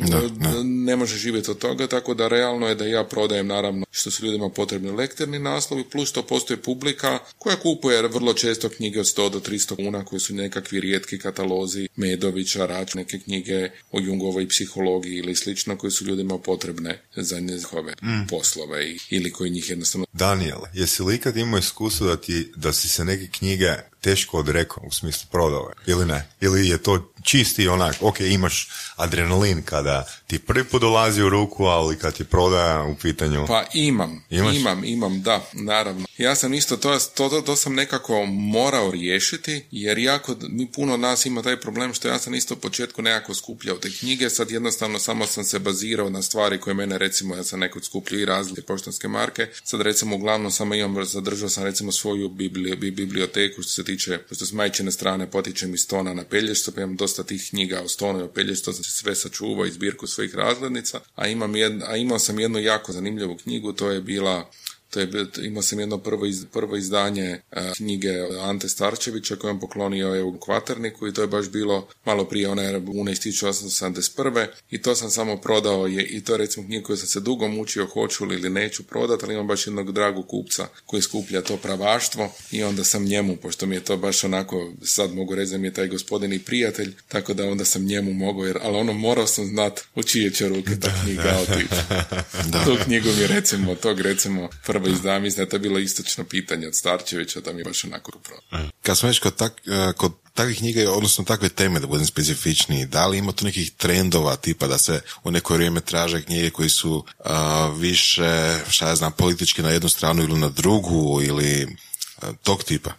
ne može živjeti od toga, tako da realno je da ja prodajem naravno što su ljudima potrebni lektorni naslovi, plus što postoji publika koja kupuje vrlo često knjige od 100 do 300 kuna koji su nekakvi rijetki katalozi Medovića, Rač, neke knjige o Jungovoj psihologiji ili slično koje su ljudima potrebne za njihove poslove i, ili koji njih jednostavno Daniel, jesi li ikad imao iskustvo da, ti, da si se neke knjige teško odrekao, u smislu prodao ili ne? Ili je to čisti onak, ok, imaš adrenalin kada ti prvi put dolazi u ruku, ali kad ti prodaja u pitanju... Pa imam, Imaš? imam, imam, da, naravno. Ja sam isto, to, to, to, to sam nekako morao riješiti, jer jako, mi puno nas ima taj problem što ja sam isto u početku nekako skupljao te knjige, sad jednostavno samo sam se bazirao na stvari koje mene recimo, ja sam nekog skupljao i različite poštanske marke, sad recimo uglavnom samo imam, zadržao sam recimo svoju biblio, bi- biblioteku što se tiče, pošto s majčine strane potičem iz Stona na Pelješcu, pa imam dosta tih knjiga o Stonu i o Pelješcu, se sve sačuvao iz zbirku svojih razglednica, a, imam jed, a imao sam jednu jako zanimljivu knjigu, to je bila to je, imao sam jedno prvo, iz, prvo izdanje e, knjige Ante Starčevića koje on poklonio je u Kvaterniku i to je baš bilo malo prije one Bune iz 1871. I to sam samo prodao je, i to je recimo knjiga koju sam se dugo mučio hoću li ili neću prodati, ali imam baš jednog dragog kupca koji skuplja to pravaštvo i onda sam njemu, pošto mi je to baš onako, sad mogu reći da mi je taj gospodin i prijatelj, tako da onda sam njemu mogao, jer, ali ono morao sam znat u čije će ruke ta knjiga otići. *laughs* Tu knjigu mi recimo, tog recimo prvo izdanje, mislim da je to bilo istočno pitanje od Starčevića, da mi je baš onako upravo. Kad smo već kod, tak, e, kod takvih knjiga, odnosno takve teme, da budem specifičniji, da li ima tu nekih trendova tipa da se u neko vrijeme traže knjige koji su a, više, šta ja znam, politički na jednu stranu ili na drugu ili a, tog tipa?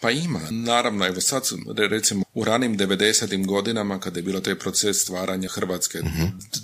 Pa ima, naravno, evo sad recimo u ranim 90. godinama kada je bilo taj proces stvaranja Hrvatske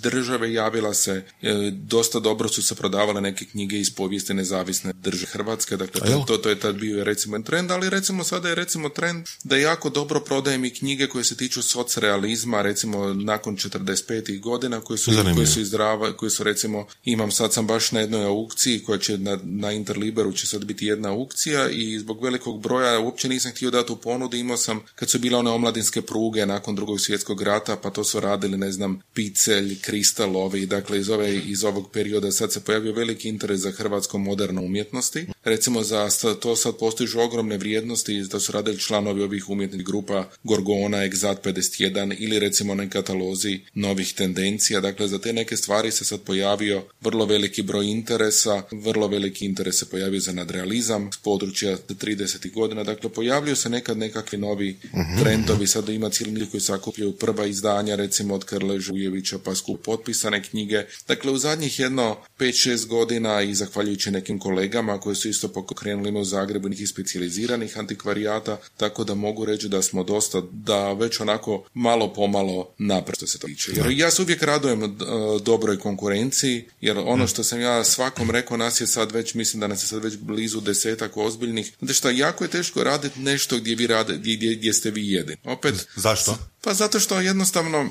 države javila se, e, dosta dobro su se prodavale neke knjige iz povijesti nezavisne države Hrvatske, dakle to, to, to je tad bio recimo trend, ali recimo sada je recimo trend da jako dobro prodajem i knjige koje se tiču socrealizma, recimo nakon 45. godina koje su, koje su izdrava, koje su recimo, imam sad sam baš na jednoj aukciji koja će na, na Interliberu će sad biti jedna aukcija i zbog velikog broja uopće nisam htio dati u ponudu, imao sam kad su bile one omladinske pruge nakon drugog svjetskog rata, pa to su radili, ne znam, Picelj, Kristalovi, dakle iz, ove, iz ovog perioda sad se pojavio veliki interes za hrvatskom modernu umjetnosti. Recimo za to sad postižu ogromne vrijednosti, to su radili članovi ovih umjetnih grupa Gorgona, Exat 51 ili recimo na katalozi novih tendencija, dakle za te neke stvari se sad pojavio vrlo veliki broj interesa, vrlo veliki interes se pojavio za nadrealizam s područja 30. godina, dakle pojavljuju se nekad nekakvi novi trendovi, sad ima cijeli niz koji sakupljaju prva izdanja, recimo od Krle Žujevića pa skup potpisane knjige. Dakle, u zadnjih jedno 5-6 godina i zahvaljujući nekim kolegama koji su isto pokrenuli u Zagrebu nekih specijaliziranih antikvarijata, tako da mogu reći da smo dosta, da već onako malo pomalo napred što se to tiče. Jer ja se uvijek radujem e, dobroj konkurenciji, jer ono što sam ja svakom rekao, nas je sad već, mislim da nas je sad već blizu desetak ozbiljnih, zato što jako je teško raditi nešto gdje vi rade, gdje, gdje ste vi jedini. Opet, Zašto? pa zato što jednostavno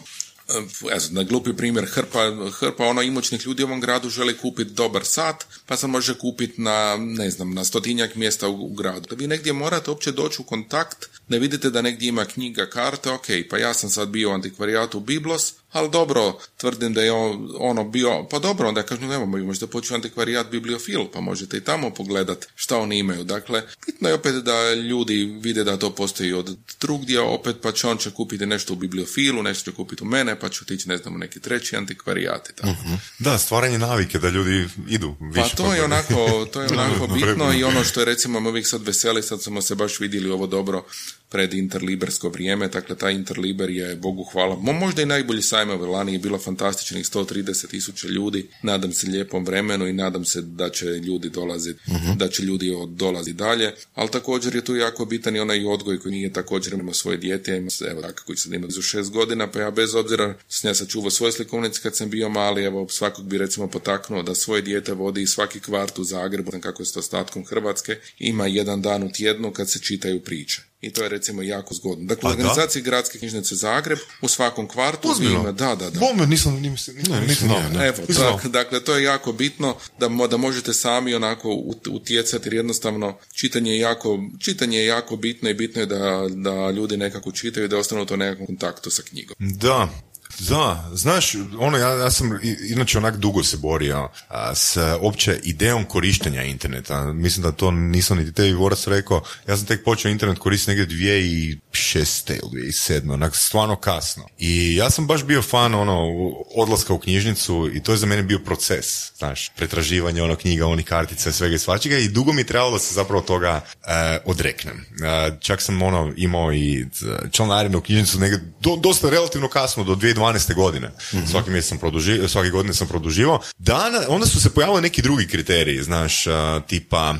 ja znam, na glupi primjer, hrpa, hrpa ono imućnih ljudi u ovom gradu želi kupiti dobar sat, pa se može kupiti na, ne znam, na stotinjak mjesta u, u gradu. Da vi negdje morate uopće doći u kontakt, da vidite da negdje ima knjiga, karte, ok, pa ja sam sad bio u antikvarijatu Biblos, ali dobro, tvrdim da je on, ono bio, pa dobro, onda kažu, nemamo, možda poču antikvarijat bibliofil, pa možete i tamo pogledat šta oni imaju. Dakle, bitno je opet da ljudi vide da to postoji od drugdje, opet pa će on će kupiti nešto u bibliofilu, nešto će kupiti u mene, pa će otići, ne znam, u neki treći antikvarijat i tako. Mhm. Da, stvaranje navike da ljudi idu više. Pa to je onako, to je *laughs* onako bitno i ono što je recimo uvijek sad veseli, sad smo se baš vidjeli ovo dobro pred interlibersko vrijeme, dakle taj interliber je, Bogu hvala, možda i najbolji sajme lani je bilo fantastičnih 130 tisuća ljudi, nadam se lijepom vremenu i nadam se da će ljudi dolaziti, uh da će ljudi dolazi dalje, ali također je tu jako bitan i onaj odgoj koji nije također imao svoje dijete, ima evo tako koji sad ima za šest godina, pa ja bez obzira sam ja sačuvao svoje slikovnice kad sam bio mali, evo svakog bi recimo potaknuo da svoje dijete vodi svaki kvart u Zagrebu, kako je s ostatkom Hrvatske, ima jedan dan u tjednu kad se čitaju priče i to je recimo jako zgodno. Dakle, u organizaciji Gradske knjižnice Zagreb u svakom kvartu ima, da, da, da. Bome, nisam, nisam, nisam, Evo, dakle, to je jako bitno da, da možete sami onako utjecati jer jednostavno čitanje je jako, čitanje je jako bitno i bitno je da, da ljudi nekako čitaju i da ostanu u to nekakvom kontaktu sa knjigom. Da, da, znaš, ono, ja, ja sam inače onak dugo se borio a, s opće idejom korištenja interneta. Mislim da to nisam niti tebi Vorac rekao. Ja sam tek počeo internet koristiti negdje dvije i šeste ili i sedme, onak stvarno kasno. I ja sam baš bio fan ono odlaska u knjižnicu i to je za mene bio proces, znaš, pretraživanje ono knjiga, onih kartica svega i svačega i dugo mi trebalo da se zapravo toga e, odreknem. E, čak sam ono imao i e, članarinu u knjižnicu negdje do, dosta relativno kasno, do 2012. godine. Mm-hmm. Svaki mjesec sam produživao, svake godine sam produživao. Dana, onda su se pojavili neki drugi kriteriji, znaš, tipa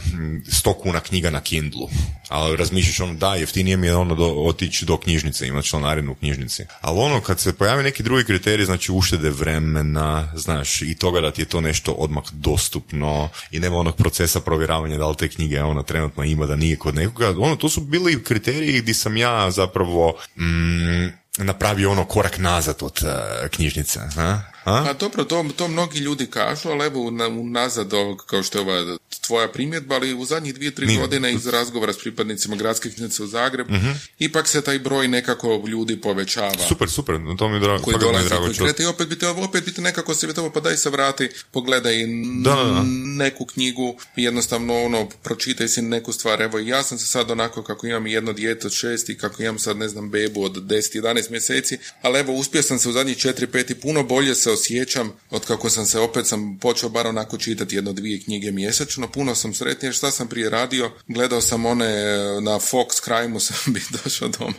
100 kuna knjiga na Kindlu. Ali razmišljaš ono, da, jeftinije mi je ono do, otići do knjižnice, imati članarinu u knjižnici. Ali ono, kad se pojavi neki drugi kriterij, znači uštede vremena, znaš, i toga da ti je to nešto odmah dostupno i nema onog procesa provjeravanja da li te knjige ona trenutno ima, da nije kod nekoga. Ono, to su bili kriteriji gdje sam ja zapravo mm, napravio ono korak nazad od uh, knjižnice. A? A? Pa dobro, to, to mnogi ljudi kažu, ali evo nazad, kao što je ova tvoja primjedba, ali u zadnjih dvije, tri godine iz razgovora s pripadnicima gradske knjižnice u Zagreb, uh ipak se taj broj nekako ljudi povećava. Super, super, to mi je drago. Koji dolazi, koji i opet biti, opet biti nekako se pa daj se vrati, pogledaj da, neku knjigu, jednostavno ono, pročitaj si neku stvar. Evo, ja sam se sad onako kako imam jedno dijete od šest i kako imam sad, ne znam, bebu od 10-11 mjeseci, ali evo, uspio sam se u zadnjih četiri, peti puno bolje se osjećam od kako sam se opet sam počeo bar onako čitati jedno dvije knjige mjesečno, puno sam sretniji, šta sam prije radio, gledao sam one na Fox Crime sam *laughs* bi došao doma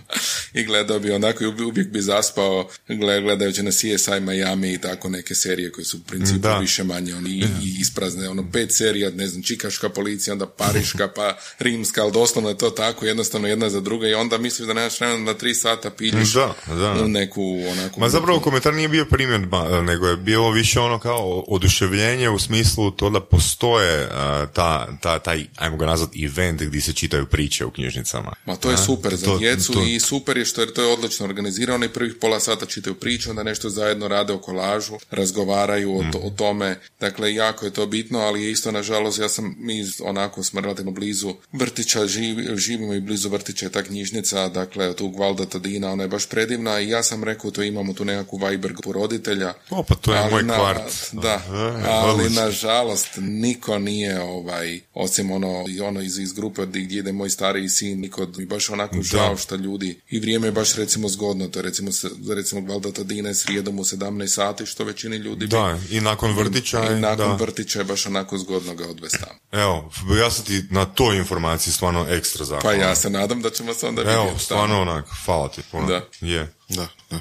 i gledao bi onako i uvijek bi zaspao gledajući na CSI Miami i tako neke serije koje su u principu više manje oni i, isprazne, ono pet serija, ne znam, čikaška policija, onda pariška, pa rimska, ali doslovno je to tako, jednostavno jedna za druga i onda misliš da nemaš vremena na tri sata piljiš da, da. neku onako... Ma zapravo komentar nije bio primjedba, nego je bilo više ono kao oduševljenje u smislu to da postoje ta, ta, taj, ajmo ga nazvat, event gdje se čitaju priče u knjižnicama. Ma to je super za djecu i super je što je to je odlično organizirano i prvih pola sata čitaju priču, onda nešto zajedno rade o kolažu, razgovaraju o, o tome, dakle jako je to bitno, ali je isto nažalost ja sam, mi onako smo relativno blizu vrtića, živ, živimo i blizu vrtića je ta knjižnica, dakle tu Gvalda Tadina, ona je baš predivna i ja sam rekao to imamo tu nekakvu Viber roditelja. O, pa to je moj na, kvart. Da, ali nažalost niko nije ovaj, osim ono, ono iz, iz grupe gdje ide moj stariji sin, niko mi baš onako žao što ljudi i vrijeme je baš recimo zgodno, to je recimo, recimo Gvaldata Dine srijedom u 17 sati, što većini ljudi Da, i nakon vrtića. I, nakon vrtića je baš onako zgodno ga odvesti Evo, ja sam ti na toj informaciji stvarno ekstra zahvalan. Pa ja se nadam da ćemo se onda vidjeti. Evo, stvarno onak, hvala ti puno. Da. Je. Da, da.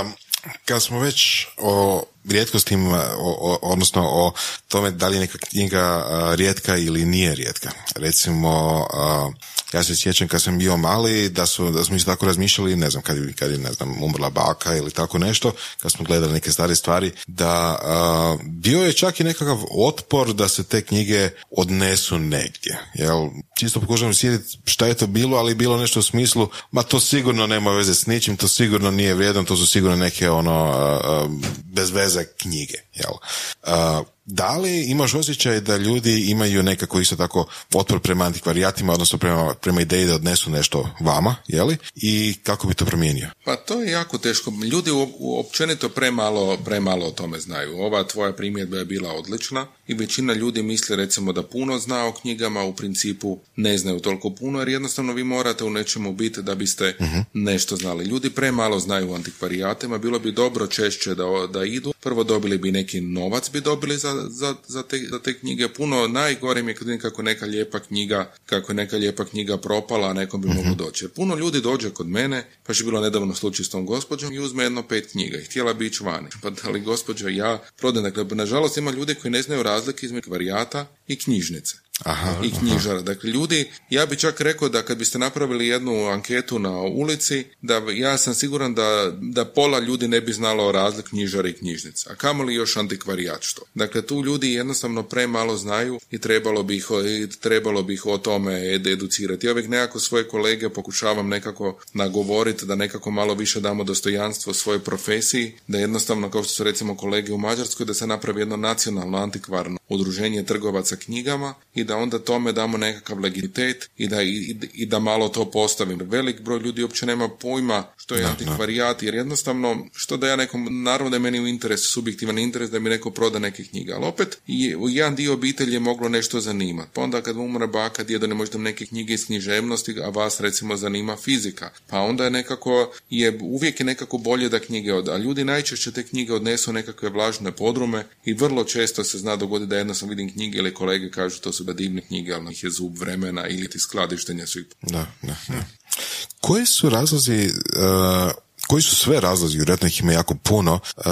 Um, kad smo već o rijetkostima, odnosno o tome da li je neka knjiga rijetka ili nije rijetka. Recimo, ja se sjećam kad sam bio mali da, su, da smo isto tako razmišljali, ne znam, kad, kad je, ne znam, umrla baka ili tako nešto, kad smo gledali neke stare stvari, da bio je čak i nekakav otpor da se te knjige odnesu negdje. Jel, čisto pokušavam sjediti šta je to bilo, ali bilo nešto u smislu, ma to sigurno nema veze s ničim, to sigurno nije vrijedno, to su sigurno neke ono bez veze knjige. Jel? Da li imaš osjećaj da ljudi imaju nekako isto tako otpor prema antikvarijatima, odnosno prema, prema ideji da odnesu nešto vama, jeli? I kako bi to promijenio? Pa to je jako teško. Ljudi u, općenito premalo, premalo o tome znaju. Ova tvoja primjedba je bila odlična i većina ljudi misli recimo da puno zna o knjigama, u principu ne znaju toliko puno jer jednostavno vi morate u nečemu biti da biste uh nešto znali. Ljudi premalo znaju o antikvarijatima, bilo bi dobro češće da, da idu. Prvo dobili bi neki novac bi dobili za, za, za, te, za te knjige. Puno najgore mi je kad kako neka lijepa knjiga, kako je neka lijepa knjiga propala, a nekom bi uh moglo doći. Jer puno ljudi dođe kod mene, pa je bilo nedavno slučaj s tom gospođom i uzme jedno pet knjiga i htjela bi ići vani. Pa da li gospođo ja prodajem, dakle, nažalost ima ljudi koji ne znaju razlike između varijata i knjižnice. Aha, i knjižara. Dakle, ljudi, ja bi čak rekao da kad biste napravili jednu anketu na ulici, da ja sam siguran da, da pola ljudi ne bi znalo razlik knjižara i knjižnica. A kamoli još antikvarijat što. Dakle, tu ljudi jednostavno premalo znaju i trebalo bi ih, trebalo bi ih o tome educirati. Ja uvijek nekako svoje kolege pokušavam nekako nagovoriti da nekako malo više damo dostojanstvo svojoj profesiji, da jednostavno, kao što su recimo kolege u Mađarskoj, da se napravi jedno nacionalno antikvarno udruženje trgovaca knjigama i da onda tome damo nekakav legitimitet i da, i, i da malo to postavim. Velik broj ljudi uopće nema pojma što je antikvarijat, jer jednostavno, što da ja nekom, naravno da je meni u interesu, subjektivan interes da mi neko proda neke knjige, ali opet u jedan dio obitelji je moglo nešto zanimati. Pa onda kad umre baka, djedo ne možete neke knjige iz književnosti, a vas recimo zanima fizika. Pa onda je nekako, je, uvijek je nekako bolje da knjige od, a ljudi najčešće te knjige odnesu nekakve vlažne podrume i vrlo često se zna dogoditi da jednostavno vidim knjige ili kolege kažu to su da divne knjige, ali ih je zub vremena ili ti skladištenja svih. Da, da, da. Koji su razlozi, uh, koji su sve razlozi, vjerojatno ih ima jako puno, uh,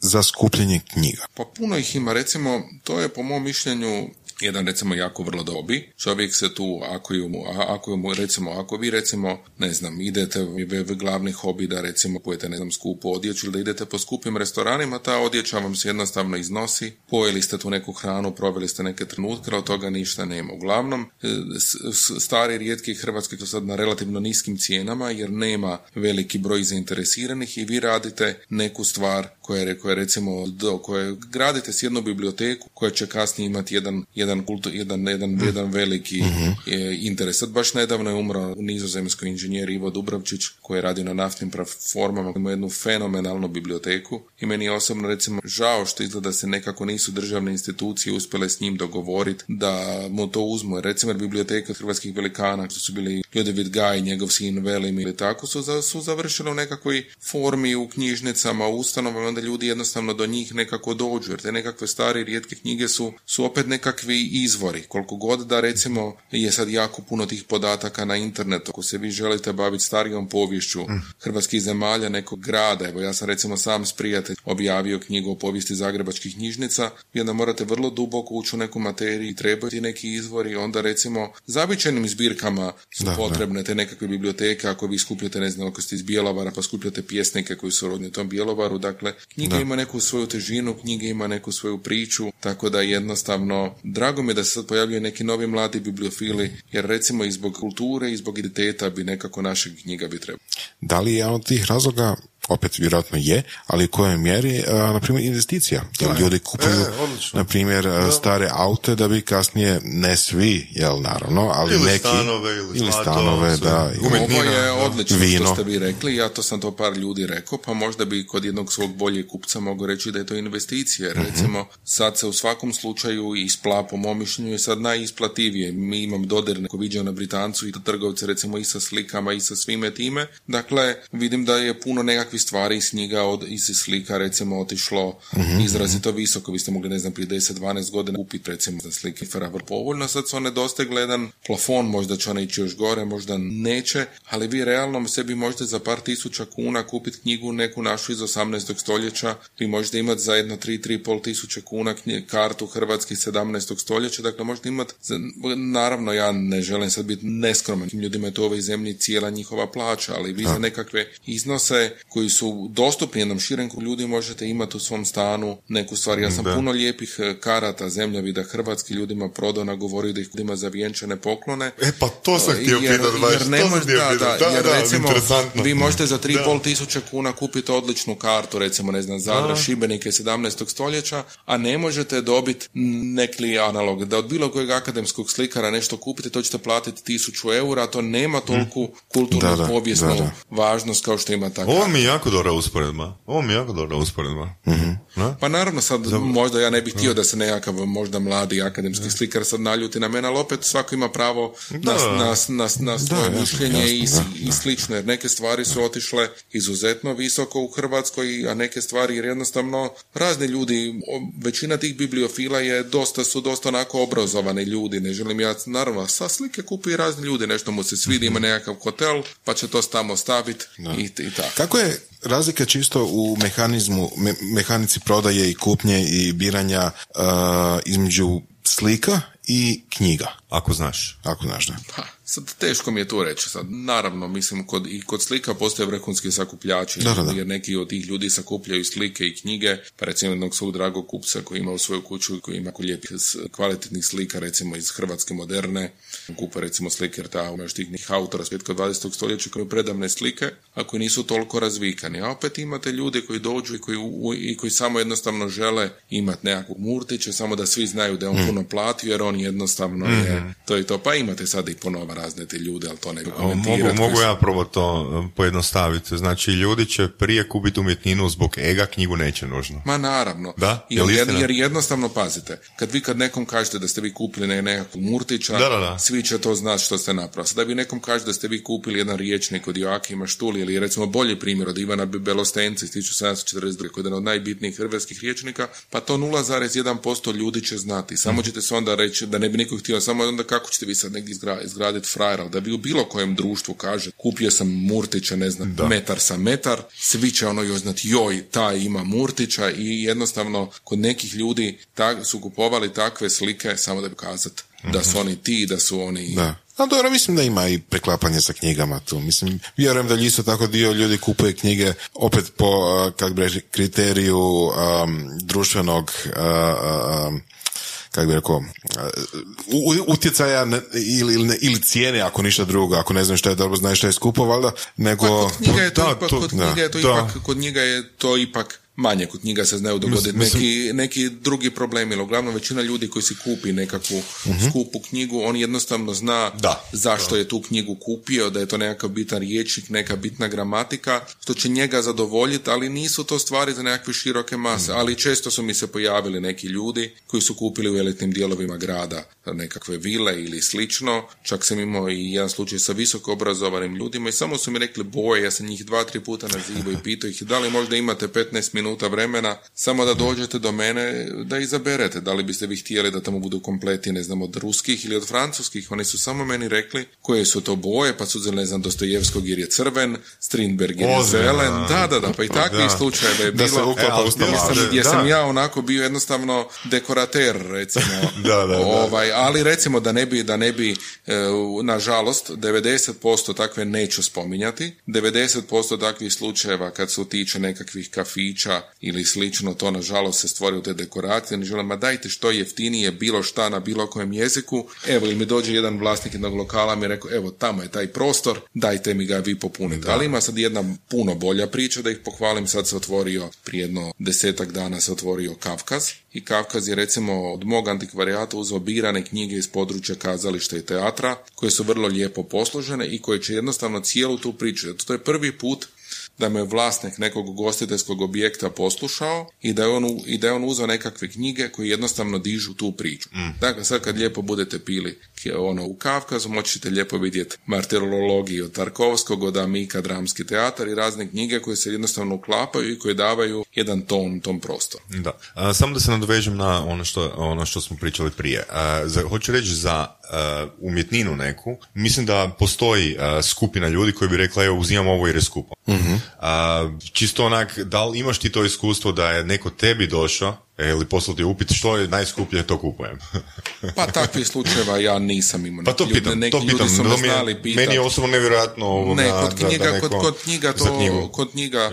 za skupljenje knjiga? Pa puno ih ima, recimo, to je po mom mišljenju jedan recimo jako vrlo dobi. Čovjek se tu, ako ju, ako mu, recimo, ako vi recimo, ne znam, idete v glavni hobi da recimo pojete, ne znam, skupu odjeću ili da idete po skupim restoranima, ta odjeća vam se jednostavno iznosi, pojeli ste tu neku hranu, proveli ste neke trenutke, od toga ništa nema. Uglavnom, e, stari, rijetki hrvatski to sad na relativno niskim cijenama, jer nema veliki broj zainteresiranih i vi radite neku stvar koja, koja recimo, do, koje gradite s jednu biblioteku koja će kasnije imati jedan, jedan kultu, jedan, jedan, mm. jedan veliki mm interes. Sad baš nedavno je umro nizozemski inženjer Ivo Dubravčić koji je radio na naftnim platformama, ima jednu fenomenalnu biblioteku i meni je osobno recimo žao što izgleda se nekako nisu državne institucije uspjele s njim dogovoriti da mu to uzmu. Recimo biblioteka hrvatskih velikana, što su bili Ljudevit Gaj, njegov sin Velim ili tako, su, za, su završili u nekakvoj formi u knjižnicama, ustanovama, onda ljudi jednostavno do njih nekako dođu, jer te nekakve stare rijetke knjige su, su opet nekakvi izvori. Koliko god da recimo je sad jako puno tih podataka na internetu. Ako se vi želite baviti starijom poviješću mm. hrvatskih zemalja nekog grada, evo ja sam recimo sam s prijatelj objavio knjigu o povijesti zagrebačkih knjižnica i onda morate vrlo duboko ući u neku materiju i trebaju neki izvori. Onda recimo zavičenim zbirkama su potrebne te nekakve biblioteke ako vi skupljate, ne znam, ako ste iz Bjelovara pa skupljate pjesnike koji su rodni u tom Bjelovaru. Dakle, knjiga ima neku svoju težinu, knjiga ima neku svoju priču, tako da jednostavno drago mi je da se sad pojavljuje neki novi mladi bibliofili, jer recimo i zbog kulture i zbog identiteta bi nekako našeg knjiga bi trebalo. Da li je od tih razloga opet vjerojatno je, ali u kojoj mjeri, na primjer, investicija. Jer ljudi kupuju, e, na primjer, stare aute da bi kasnije, ne svi, jel, naravno, ali ili neki... Stanove, ili, ili stanove, da. Ovo je odlično vino. što ste vi rekli, ja to sam to par ljudi rekao, pa možda bi kod jednog svog boljeg kupca mogu reći da je to investicija. Mhm. recimo, sad se u svakom slučaju ispla, po mom mišljenju, je sad najisplativije. Mi imam dodir neko viđao na Britancu i to trgovce, recimo, i sa slikama i sa svime time. Dakle, vidim da je puno nekakvih takvih stvari iz knjiga, od, iz slika recimo otišlo mm izrazito visoko. Vi ste mogli, ne znam, prije 10-12 godina kupiti recimo za slike Forever povoljno, sad su one dosta jedan plafon, možda će one ići još gore, možda neće, ali vi realno sebi možete za par tisuća kuna kupiti knjigu neku našu iz 18. stoljeća, vi možete imati za jedno 3-3,5 tisuća kuna kartu Hrvatski 17. stoljeća, dakle možete imati, naravno ja ne želim sad biti neskroman, ljudima je to u ovoj zemlji cijela njihova plaća, ali vi za nekakve iznose koji koji su dostupni jednom širem krugu ljudi možete imati u svom stanu neku stvar. Ja sam Da. puno lijepih e, karata zemljavida hrvatski ljudima prodao, nagovorio da ih ljudima za vjenčane poklone. E pa to sam htio jer, pitat baš, jer ne da, da, Da, jer recimo, vi možete za 3,5 Da. tisuća kuna kupiti odličnu kartu, recimo, ne znam, Zadra, Šibenike 17. stoljeća, a ne možete dobiti neki analog. Da od bilo kojeg akademskog slikara nešto kupite, to ćete platiti tisuću eura, a to nema toliku kulturnu povijesnu da, da. važnost kao što ima ta Ovo mi jako dobra usporedba. Ovo mi je jako dobra usporedba. Da? Pa naravno sad možda ja ne bih htio da se nekakav možda mladi akademski slikar sad naljuti na mene, ali opet svako ima pravo na, Da. na, na, na svoje mišljenje i, jasno, i slično, jer neke stvari su otišle izuzetno visoko u Hrvatskoj, a neke stvari jer jednostavno razni ljudi, većina tih bibliofila je dosta, su dosta onako obrazovani ljudi, ne želim ja, naravno, sa slike kupi razni ljudi, nešto mu se svidi, ima nekakav hotel, pa će to tamo staviti i, i tako. Kako je razlika čisto u mehanizmu, me- mehanici prodaje i kupnje i biranja uh, između slika i knjiga? Ako znaš. Ako znaš da. Sad teško mi je tu reći. Sad, naravno, mislim, kod, i kod slika postoje vrhunski sakupljači, Da, da, da. jer neki od tih ljudi sakupljaju slike i knjige, pa recimo jednog svog dragog kupca koji ima u svoju kuću, koji ima lijepih kvalitetnih slika, recimo iz Hrvatske moderne, kupa recimo slike, jer ta imaš tih nekih autora svjetka 20. stoljeća koji predavne slike, a koji nisu toliko razvikani. A opet imate ljude koji dođu i koji, u- i koji samo jednostavno žele imati nekakvog murtića, samo da svi znaju da je on Mm. puno platio, jer on jednostavno je to i to. Pa imate sad i ponova razne te ljude, ali to ne. Mogu, mogu ja probati to e, pojednostaviti. Znači, ljudi će prije kupiti umjetninu zbog ega, knjigu neće nužno. Ma naravno. Da? Jer, jer, jer jednostavno pazite, kad vi kad nekom kažete da ste vi kupili ne, nekakvog murtića, Da, da, da. svi će to znati što ste napravili. Da vi nekom kažete da ste vi kupili jedan riječnik od Joakima Štuli ili recimo bolji primjer od Ivana Belostenca iz 1742 koji je jedan od najbitnijih hrvatskih riječnika, pa to 0,1% ljudi će znati. Samo Mhm. ćete se onda reći da ne bi niko htio, samo onda kako ćete vi sad negdje izgra- izgraditi frajera, da vi u bilo kojem društvu kaže kupio sam Murtića, ne znam, metar sa metar, svi će ono još znati, joj, taj ima Murtića i jednostavno kod nekih ljudi tak, su kupovali takve slike samo da bi kazati da su oni ti, da su oni... Da. A dobro, mislim da ima i preklapanje sa knjigama tu. Mislim, vjerujem da isto tako dio ljudi kupuje knjige opet po, uh, kak bi kriteriju um, društvenog um, kako bi rekao, u- utjecaja ili, ili, ili cijene, ako ništa drugo, ako ne znam šta je dobro, znaš šta je skupo, valjda, nego... Pa kod knjiga je to, Da, ipak, to- kod da, knjiga je to da. ipak, kod njega je to ipak manje, kod knjiga se znaju dogoditi Mislim- neki, neki drugi problemi, ali uglavnom većina ljudi koji si kupi nekakvu skupu knjigu, on jednostavno zna Da. zašto je tu knjigu kupio, da je to nekakav bitan riječnik, neka bitna gramatika, što će njega zadovoljiti, ali nisu to stvari za nekakve široke mase, ali često su mi se pojavili neki ljudi koji su kupili u elitnim dijelovima grada nekakve vile ili slično, čak sam imao i jedan slučaj sa visoko obrazovanim ljudima i samo su mi rekli boje, ja sam njih dva, tri puta nazivao i pitao ih da li možda imate 15 minuta vremena samo da dođete do mene da izaberete, da li biste vi htjeli da tamo budu kompleti, ne znam, od ruskih ili od francuskih, oni su samo meni rekli koje su to boje, pa su uzeli, ne znam, Dostojevskog jer je crven, Strindberg jer je zelen, da. da, da, da, pa i takvih Da. slučajeva je Da bilo. se uklapa E, sam, gdje Da. sam ja onako bio jednostavno dekorater, recimo. *laughs* Da, da, da. Ovaj, ali recimo da ne bi, da ne bi e, nažalost, 90% takve neću spominjati, 90% takvih slučajeva kad se tiče nekakvih kafića ili slično, to nažalost se stvori u te dekoracije, ne želim, ma dajte što jeftinije bilo šta na bilo kojem jeziku, evo ili mi dođe jedan vlasnik jednog lokala mi je rekao, evo tamo je taj prostor, dajte mi ga vi popunite. Ali ima sad jedna puno bolja priča da ih pohvalim, sad se otvorio prije jedno desetak dana se otvorio Kavkaz i Kavkaz je recimo od mog antikvarijata uzeo birane knjige iz područja kazališta i teatra koje su vrlo lijepo posložene i koje će jednostavno cijelu tu priču. To je prvi put da me vlasnik nekog gostiteljskog objekta poslušao i da je on, i da je on uzeo nekakve knjige koje jednostavno dižu tu priču. Dakle, sad kad lijepo budete pili ono u Kavkazu, moći ćete lijepo vidjeti martirologiju od Tarkovskog, od Amika, dramski teatar i razne knjige koje se jednostavno uklapaju i koje davaju jedan ton tom prostoru. Da. A, samo da se nadovežem na ono što, ono što smo pričali prije. A, za, hoću reći za a, umjetninu neku, mislim da postoji skupina ljudi koji bi rekla, evo uzimam ovo jer je skupo. A, čisto onak, da li imaš ti to iskustvo da je neko tebi došao, ili poslati upit što je najskuplje, to kupujem. *laughs* pa takvih slučajeva ja nisam imao. Pa to Neki pitam, ljudi, to neki pitam. ljudi su me znali pitat. Meni je osobno nevjerojatno ovoga, Ne, kod da- da knjiga, neko kod, kod knjiga to, knjigu kod knjiga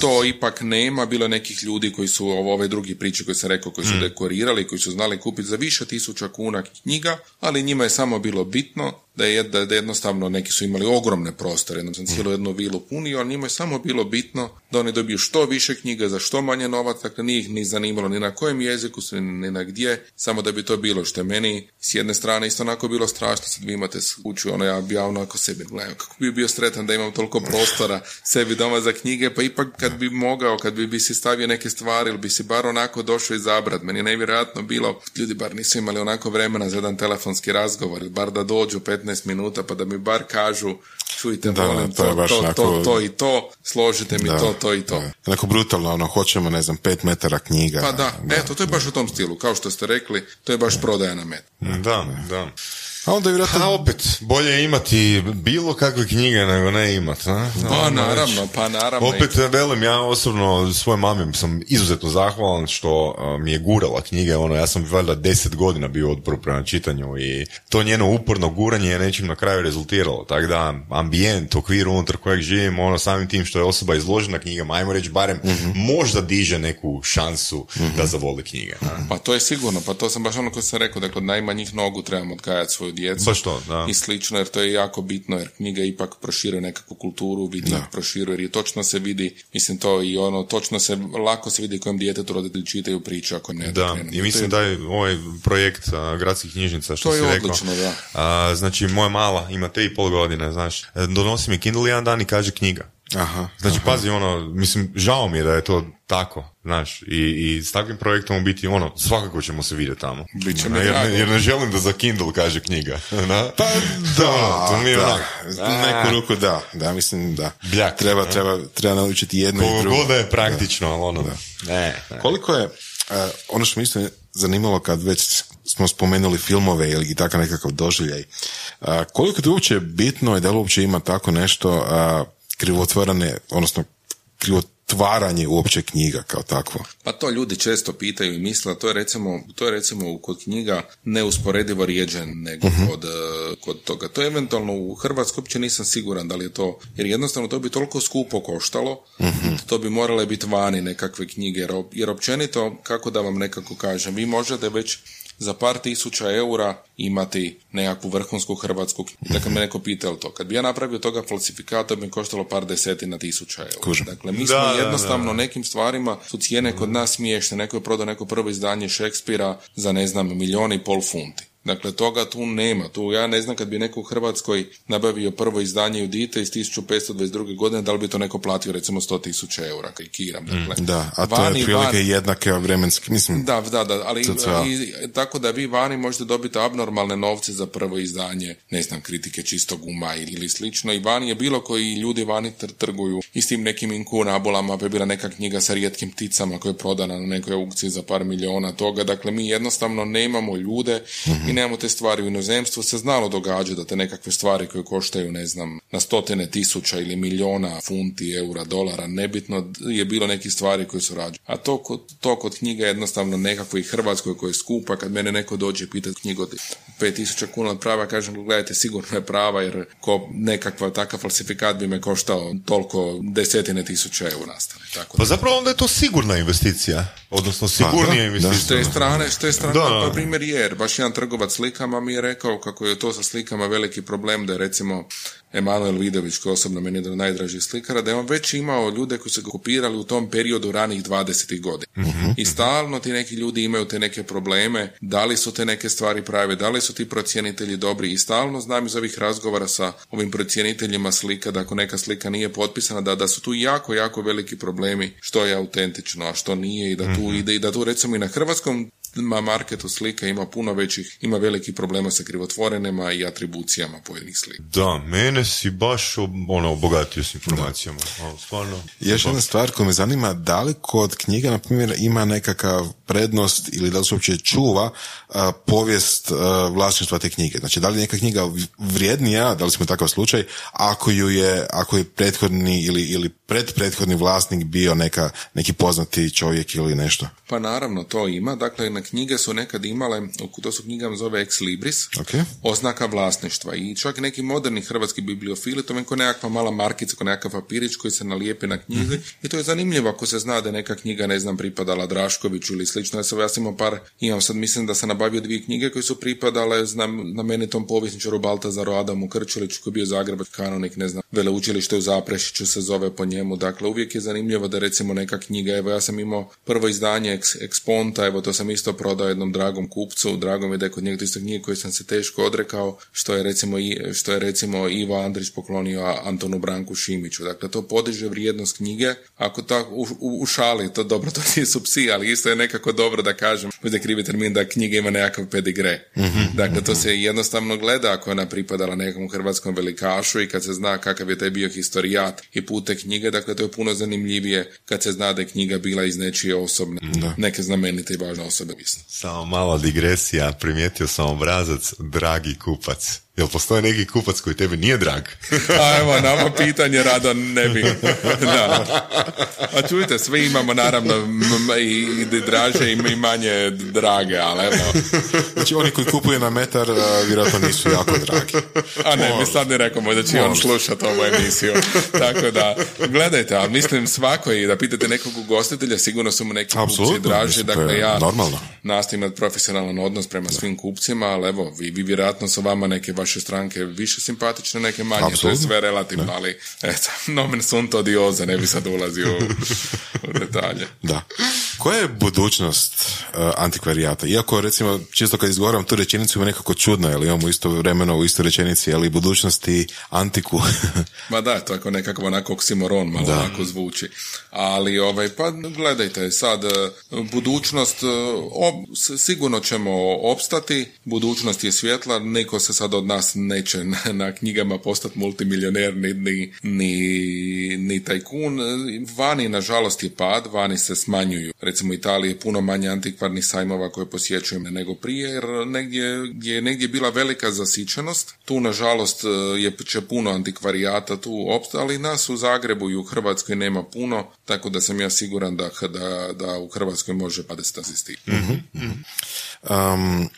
to ipak nema. Bilo je nekih ljudi koji su ovo- ove drugi priče koje sam rekao, koji su Mm. dekorirali, koji su znali kupiti za više tisuća kuna knjiga, ali njima je samo bilo bitno da je, da jednostavno neki su imali ogromne prostore, jednom sam cijelu jednu vilu punio, ali njima je samo bilo bitno da oni dobiju što više knjiga za što manje novac, dakle nije ih ni zanimalo ni na kojem jeziku su, ni na gdje, samo da bi to bilo što je meni s jedne strane isto onako bilo strašno, sad vi imate kuću, ono ja bi ja onako sebi gledam, kako bi bio sretan da imam toliko prostora sebi doma za knjige, pa ipak kad bi mogao, kad bi, bi si stavio neke stvari ili bi si bar onako došao izabrat, meni je nevjerojatno bilo, ljudi bar nisu imali onako vremena za jedan telefonski razgovor, bar da dođu 15 minuta pa da mi bar kažu čujte, Da, molim, to to, baš to, to, onako- to i to, složite mi Da, to, to i to. da. Onako brutalno, ono, hoćemo, ne znam, pet metara knjiga. Pa da, eto, to je baš u tom stilu, kao što ste rekli, to je baš prodaja na met. Da, da. A onda je vjerojatno... A opet, bolje je imati bilo kakve knjige nego ne imat. a? Pa Ono, naravno, pa naravno. Opet velim, ja osobno svojoj mami sam izuzetno zahvalan što mi je gurala knjige, ono, ja sam valjda deset godina bio otpor prema čitanju i to njeno uporno guranje je nečim na kraju rezultiralo, tako da ambijent, okvir unutar kojeg živim, ono, samim tim što je osoba izložena knjigama, ajmo reći barem možda diže neku šansu da zavoli knjige. a? Pa to je sigurno, pa to sam baš ono ko sam rekao, da kod najmanjih nogu trebamo odgajati svoju djecu. Baš to, da. I slično, jer to je jako bitno, jer knjiga ipak proširuje nekakvu kulturu, vidi, proširuje, jer i točno se vidi, mislim to i ono, točno se, lako se vidi kojem djetetu roditelji čitaju priču, ako ne. Da, krenu. i mislim da je ovaj projekt a, gradskih knjižnica, što To si je rekao. odlično, da. A, znači, moja mala ima tri i pol godine, znaš, donosi mi Kindle jedan dan i kaže knjiga. Aha. Znači, pazi, ono, mislim, žao mi je da je to tako, znaš, i, i s takvim projektom u biti, ono, svakako ćemo se vidjeti tamo. Biće mi jer, jer ne želim da za Kindle kaže knjiga. *laughs* Da? Pa da, to mi je da. U neku ruku da, da, mislim da. Bljak, treba, ne? treba, treba naučiti jedno i Koliko drugo. god da je praktično, ali ono, ne, ne. Koliko je, e, ono što me isto zanimalo kad već smo spomenuli filmove ili takav nekakav doživljaj, e, koliko je to uopće bitno i da li uopće ima tako nešto a, krivotvorene, odnosno krivotvaranje uopće knjiga kao takvo? Pa to ljudi često pitaju i misle, to je recimo, to je recimo kod knjiga neusporedivo rijeđe nego kod, eh, kod toga. To je eventualno u Hrvatskoj uopće nisam siguran da li je to, jer jednostavno to bi toliko skupo koštalo, to bi morale biti vani nekakve knjige, jer općenito, kako da vam nekako kažem, vi možete već za par tisuća eura imati nekakvu vrhunsku hrvatsku knjigu. Dakle, me neko pitao to. Kad bi ja napravio toga falsifikat, to bi mi koštalo par desetina tisuća eura. Kužim. Dakle, mi Da, smo da, jednostavno nekim stvarima su cijene kod nas smiješne. Neko je prodao neko prvo izdanje Šekspira za ne znam milijun i pol funti. Dakle, toga tu nema. Tu ja ne znam kad bi neko u Hrvatskoj nabavio prvo izdanje Judite iz 1522. godine, da li bi to neko platio recimo 100 tisuća eura, karikiram. Dakle, Da, a to vani- je prilike van- jednake vremenske, mislim, da, da, da, ali i, tako da vi vani možete dobiti abnormalne novce za prvo izdanje, ne znam, kritike čistog uma ili slično i vani je bilo koji ljudi vani tr- trguju i s tim nekim inkunabulama, pa je bila neka knjiga sa rijetkim pticama koja je prodana na nekoj aukciji za par miliona toga, dakle mi jednostavno nemamo ljude i nemamo te stvari u inozemstvu, se znalo događa da te nekakve stvari koje koštaju, ne znam, na stotine tisuća ili miliona funti, eura, dolara, nebitno je bilo nekih stvari koje su rađene. A to kod, to kod knjiga je jednostavno nekako i Hrvatskoj koja je skupa, kad mene neko dođe i pita knjigu od 5000 kuna od prava, kažem, gledajte, sigurno je prava, jer ko nekakva takav falsifikat bi me koštao toliko desetine tisuća eura nastane. Tako Pa da. zapravo onda je to sigurna investicija, odnosno sigurnija da, investicija. S te strane, s te strane, Da, pa da. primjer je, jer baš jedan trgovac slikama mi je rekao kako je to sa slikama veliki problem, da je recimo Emanuel Vidović, koji je osobno meni jedan od najdražih slikara, da je on već imao ljude koji su ga kopirali u tom periodu ranih 20. godina. I stalno ti neki ljudi imaju te neke probleme, da li su te neke stvari prave, da li su ti procjenitelji dobri i stalno znam iz ovih razgovora sa ovim procjeniteljima slika, da ako neka slika nije potpisana, da, da su tu jako, jako veliki problemi što je autentično, a što nije i da tu ide i da tu recimo i na hrvatskom marketu slika ima puno većih, ima veliki problema sa krivotvorenima i atribucijama pojedinih slika. Da, mene si baš ob- ono, obogatio s informacijama. Ono, stvarno. Još jedna stvar koja me zanima, da li kod knjiga, na primjer, ima nekakav prednost ili da li se uopće čuva a, povijest a, vlasništva te knjige. Znači, da li je neka knjiga vrijednija, da li smo takav slučaj, ako ju je, ako je prethodni ili, ili predprethodni vlasnik bio neka, neki poznati čovjek ili nešto? Pa naravno, to ima. Dakle, na knjige su nekad imale, to su knjigama zove ex libris, Okay. oznaka vlasništva. I čak neki moderni hrvatski bibliofili, to je nekakva mala markica, kao nekakav papirić koji se nalijepi na knjizi. I to je zanimljivo ako se zna da je neka knjiga, ne znam, pripadala Draškoviću ili slično. Ja sam, ja sam imao par, imam sad, mislim da sam nabavio dvije knjige koje su pripadale znam, na meni tom povjesničaru Baltazaru Adamu Krčuliću koji je bio Zagrebač kanonik, ne znam, veleučilište u Zaprešiću se zove po njemu. Dakle, uvijek je zanimljivo da recimo neka knjiga, evo ja sam imao prvo izdanje Ex, Exponta, evo to sam isto prodao jednom dragom kupcu, drago mi je da je kod njega to isto knjige koje sam se teško odrekao, što je recimo, što je recimo Ivo Andrić poklonio Antonu Branku Šimiću. Dakle, to podiže vrijednost knjige, ako tako u, u, u šali, to dobro, to nisu psi, ali isto je nekako dobro da kažem, bude krivi termin da knjiga ima nekakav pedigre. Dakle, to se jednostavno gleda ako je ona pripadala nekom hrvatskom velikašu i kad se zna kakav je taj bio historijat i put te knjige, dakle to je puno zanimljivije kad se zna da je knjiga bila iz nečije osobne, neke znamenite i važne osobe. Mislim. Samo mala digresija, primijetio sam obrazac dragi kupac. Jel postoji neki kupac koji tebi nije drag? A evo, nama pitanje rado ne bi. *laughs* Da. A čujte, svi imamo naravno m- m- i, i draže i manje drage, ali evo. Znači, oni koji kupuju na metar, a, vjerojatno nisu jako dragi. A ne, mi sad ne rekao da će on Možda. slušati ovu emisiju. Tako da, gledajte, ali mislim svako i da pitate nekog ugostitelja, sigurno su mu neki kupci draži. to Dakle, ja normalno. nastojim imati profesionalan odnos prema svim kupcima, ali evo, vi, vi vjerojatno su vama neke vaše stranke više simpatične, neke manje, to je sve relativno, ali eto, nomen sunt odioza, ne bi sad ulazio u, u detalje. Da. Koja je budućnost uh, antikvarijata? Iako, recimo, čisto kad izgovaram tu rečenicu ima nekako čudno, jer imamo isto vremeno u istoj rečenici, ali budućnost i antiku. *laughs* Ma da, to je kao nekakav onako oksimoron, malo onako zvuči. Ali, ovaj, pa gledajte, sad, e, budućnost, e, ob- sigurno ćemo opstati, budućnost je svjetla, niko se sad od nas neće na, na knjigama postati multimilioner, ni, ni, ni, ni tajkun. Vani, nažalost, je pad, vani se smanjuju. Recimo, u Italiji je puno manje antikvarnih sajmova koje posjećujem nego prije, jer negdje, gdje je negdje bila velika zasićenost, tu, nažalost, je, će puno antikvarijata tu opstati, ali nas u Zagrebu i u Hrvatskoj nema puno, tako da sam ja siguran da, da, da u Hrvatskoj može padati asisti. Um,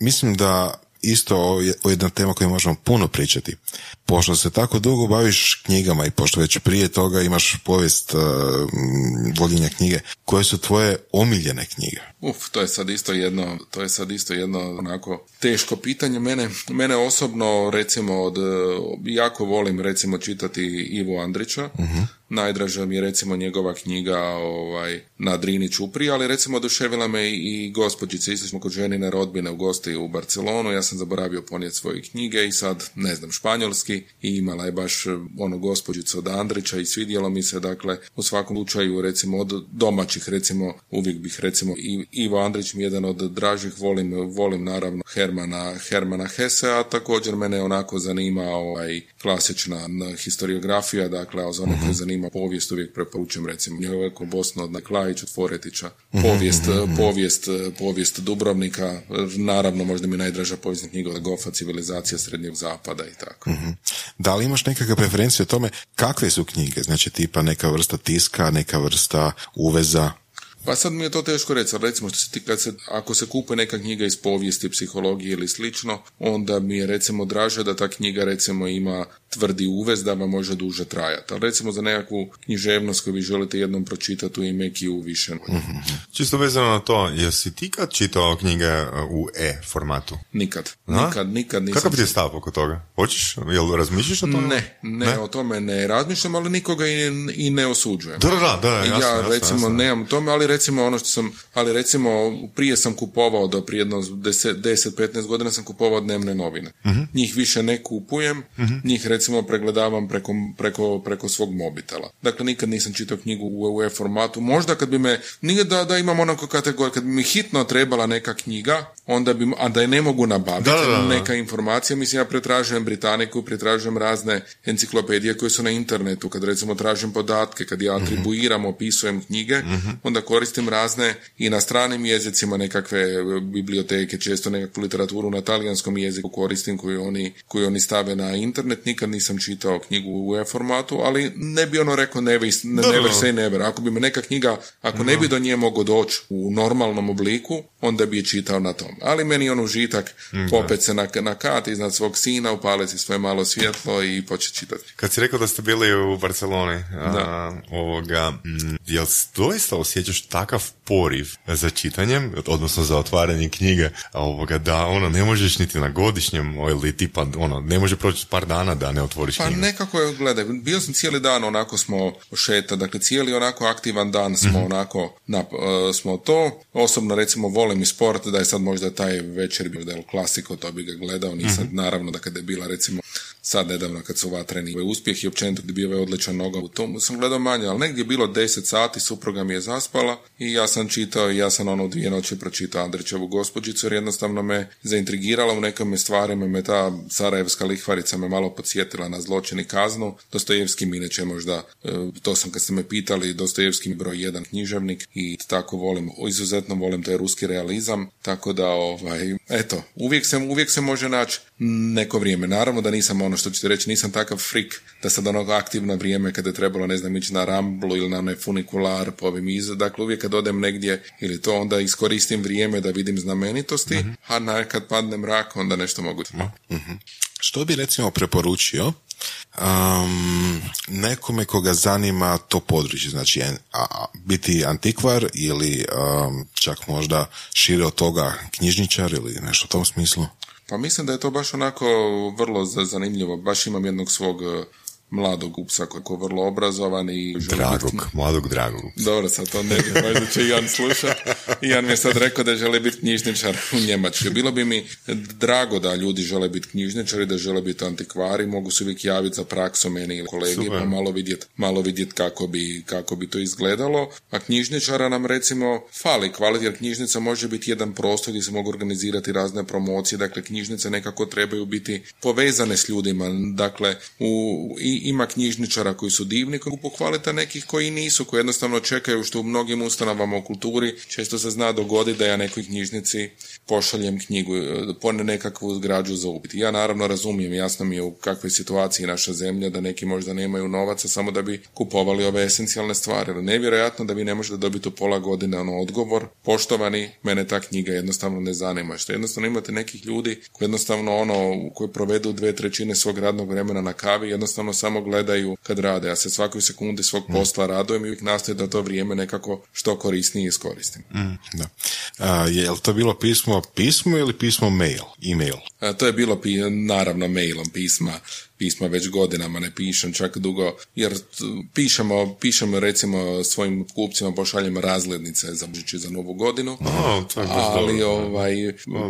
mislim da isto je jedna tema koju možemo puno pričati. Pošto se tako dugo baviš knjigama i pošto već prije toga imaš povijest uh, m, voljenja knjige, koje su tvoje omiljene knjige? Uf, to je sad isto jedno, to je sad isto jedno onako teško pitanje. Mene, mene osobno recimo od, jako volim recimo čitati Ivo Andrića. Najdraža mi je recimo njegova knjiga ovaj, na Drini Čupri, ali recimo oduševila me i, gospođice, isto smo kod ženine rodbine u gosti u Barcelonu, ja sam zaboravio ponijeti svoje knjige i sad, ne znam, španjolski. I imala je baš eh, ono gospođicu od Andrića i svidjelo mi se, dakle, u svakom slučaju recimo od domaćih, recimo, uvijek bih recimo i Ivo Andrić mi je jedan od dražih, volim, volim naravno Hermana, Hermana Hesse, a također mene onako zanima ovaj klasična historiografija, dakle, a za one koje zanima povijest uvijek preporučujem recimo Njeveko Bosno od Klajić od Foretića, povijest, povijest, povijest Dubrovnika, naravno možda mi najdraža povijesna knjiga od Gofa, civilizacija srednjeg zapada i tako. Da li imaš nekakve preferencije o tome kakve su knjige? Znači tipa neka vrsta tiska, neka vrsta uveza? Pa sad mi je to teško reći, ali recimo što se ti, kad se, ako se kupuje neka knjiga iz povijesti, psihologije ili slično, onda mi je recimo draže da ta knjiga recimo ima tvrdi uvez da vam može duže trajati. Ali recimo za nekakvu književnost koju vi želite jednom pročitati u ime u više. Čisto vezano na to, jesi ti kad čitao knjige uh, u E formatu? Nikad. A? Nikad, nikad nisam. Kakav ti je stav oko toga? Hoćeš? Jel razmišljaš o tome? Ne, ne, o tome ne razmišljam, ali nikoga i, i ne osuđujem. Da, da, da, jasno, ja jasno, recimo jasno. nemam tome, ali recimo ono što sam, ali recimo prije sam kupovao do prije jedno 10-15 godina sam kupovao dnevne novine. Mhm. Njih više ne kupujem, njih recimo pregledavam preko, preko, preko svog mobitela. Dakle, nikad nisam čitao knjigu u EU formatu. Možda kad bi me, nije da, da imam onako kategoriju, kad bi mi hitno trebala neka knjiga, onda bi, a da je ne mogu nabaviti, neka informacija, mislim ja pretražujem Britaniku, pretražujem razne enciklopedije koje su na internetu, kad recimo tražim podatke, kad ja atribuiram, opisujem knjige, onda koristim razne i na stranim jezicima nekakve biblioteke, često nekakvu literaturu na talijanskom jeziku koristim koju oni, koju oni stave na internet, nikad nisam čitao knjigu u e-formatu, ali ne bi ono rekao never, never say never. Ako bi me neka knjiga, ako ne bi do nje mogao doći u normalnom obliku, onda bi je čitao na tom. Ali meni on užitak popet se na, na kat iznad svog sina, upaliti svoje malo svjetlo i početi čitati. Kad si rekao da ste bili u Barceloni, a, ovoga, jel doista osjećaš takav poriv za čitanjem, odnosno za otvaranje knjige, ovoga, da ono, ne možeš niti na godišnjem, ili tipa, ono, ne može proći par dana da ne otvoriš pa knjigu? Pa nekako je, gledaj, bio sam cijeli dan, onako smo šeta, dakle cijeli onako aktivan dan smo mm-hmm. onako, na, uh, smo to, osobno recimo volim i sport, da je sad možda taj večer bio del klasiko, to bi ga gledao, nisam, mm-hmm. naravno da kada je bila recimo sad nedavno kad su vatreni uspjeh i općenito gdje bio je odličan noga. U tom, sam gledao manje, ali negdje je bilo 10 sati, supruga mi je zaspala i ja sam čitao, ja sam ono dvije noći pročitao Andrićevu gospođicu jer jednostavno me zaintrigirala u nekim stvarima, me ta sarajevska lihvarica me malo podsjetila na zločin i kaznu, Dostojevski mi inače možda, e, to sam kad ste me pitali, Dostojevski broj jedan književnik i tako volim, izuzetno volim taj ruski realizam, tako da ovaj, eto, uvijek se, uvijek se može naći neko vrijeme. Naravno da nisam ono što ćete reći, nisam takav frik da sad ono aktivno vrijeme kada je trebalo, ne znam, ići na ramblu ili na onaj funikular po ovim iz... Dakle, uvijek kad odem negdje ili to, onda iskoristim vrijeme da vidim znamenitosti, mm-hmm. a na, kad padne mrak, onda nešto mogu. Mm-hmm. Što bi recimo preporučio um, nekome koga zanima to područje, znači a, biti antikvar ili um, čak možda šire od toga knjižničar ili nešto u tom smislu? Pa mislim da je to baš onako vrlo zanimljivo. Baš imam jednog svog mladog upsa koji je vrlo obrazovan i... Dragog, biti... mladog dragog Dobro, sad to ne bi, *laughs* možda će Jan slušat. Jan mi je sad rekao da želi biti knjižničar u Njemačkoj. Bilo bi mi drago da ljudi žele biti knjižničari, da žele biti antikvari, mogu se uvijek javiti za praksu meni ili kolegi, pa malo vidjeti malo vidjet kako, bi, kako bi to izgledalo. A knjižničara nam recimo fali kvalitet, jer knjižnica može biti jedan prostor gdje se mogu organizirati razne promocije, dakle knjižnice nekako trebaju biti povezane s ljudima, dakle u, i ima knjižničara koji su divni, koji pohvalite nekih koji nisu, koji jednostavno čekaju što u mnogim ustanovama u kulturi često se zna dogoditi da ja nekoj knjižnici pošaljem knjigu, e, pone nekakvu građu za upit. Ja naravno razumijem, jasno mi je u kakvoj situaciji naša zemlja, da neki možda nemaju novaca samo da bi kupovali ove esencijalne stvari. Ali nevjerojatno da vi ne možete dobiti u pola godine ono odgovor, poštovani, mene ta knjiga jednostavno ne zanima. Što jednostavno imate nekih ljudi koji jednostavno ono, koji provedu dve trećine svog radnog vremena na kavi, jednostavno samo gledaju kad rade. Ja se svakoj sekundi svog mm. posla radujem i uvijek nastoje da to vrijeme nekako što korisnije iskoristim. Mm, da. A, je li to bilo pismo pismo ili pismo mail, e-mail? A, to je bilo naravno mailom pisma pisma već godinama ne pišem čak dugo, jer pišemo, pišemo recimo svojim kupcima pošaljemo razglednice za Božić za Novu godinu, oh, ali ovaj,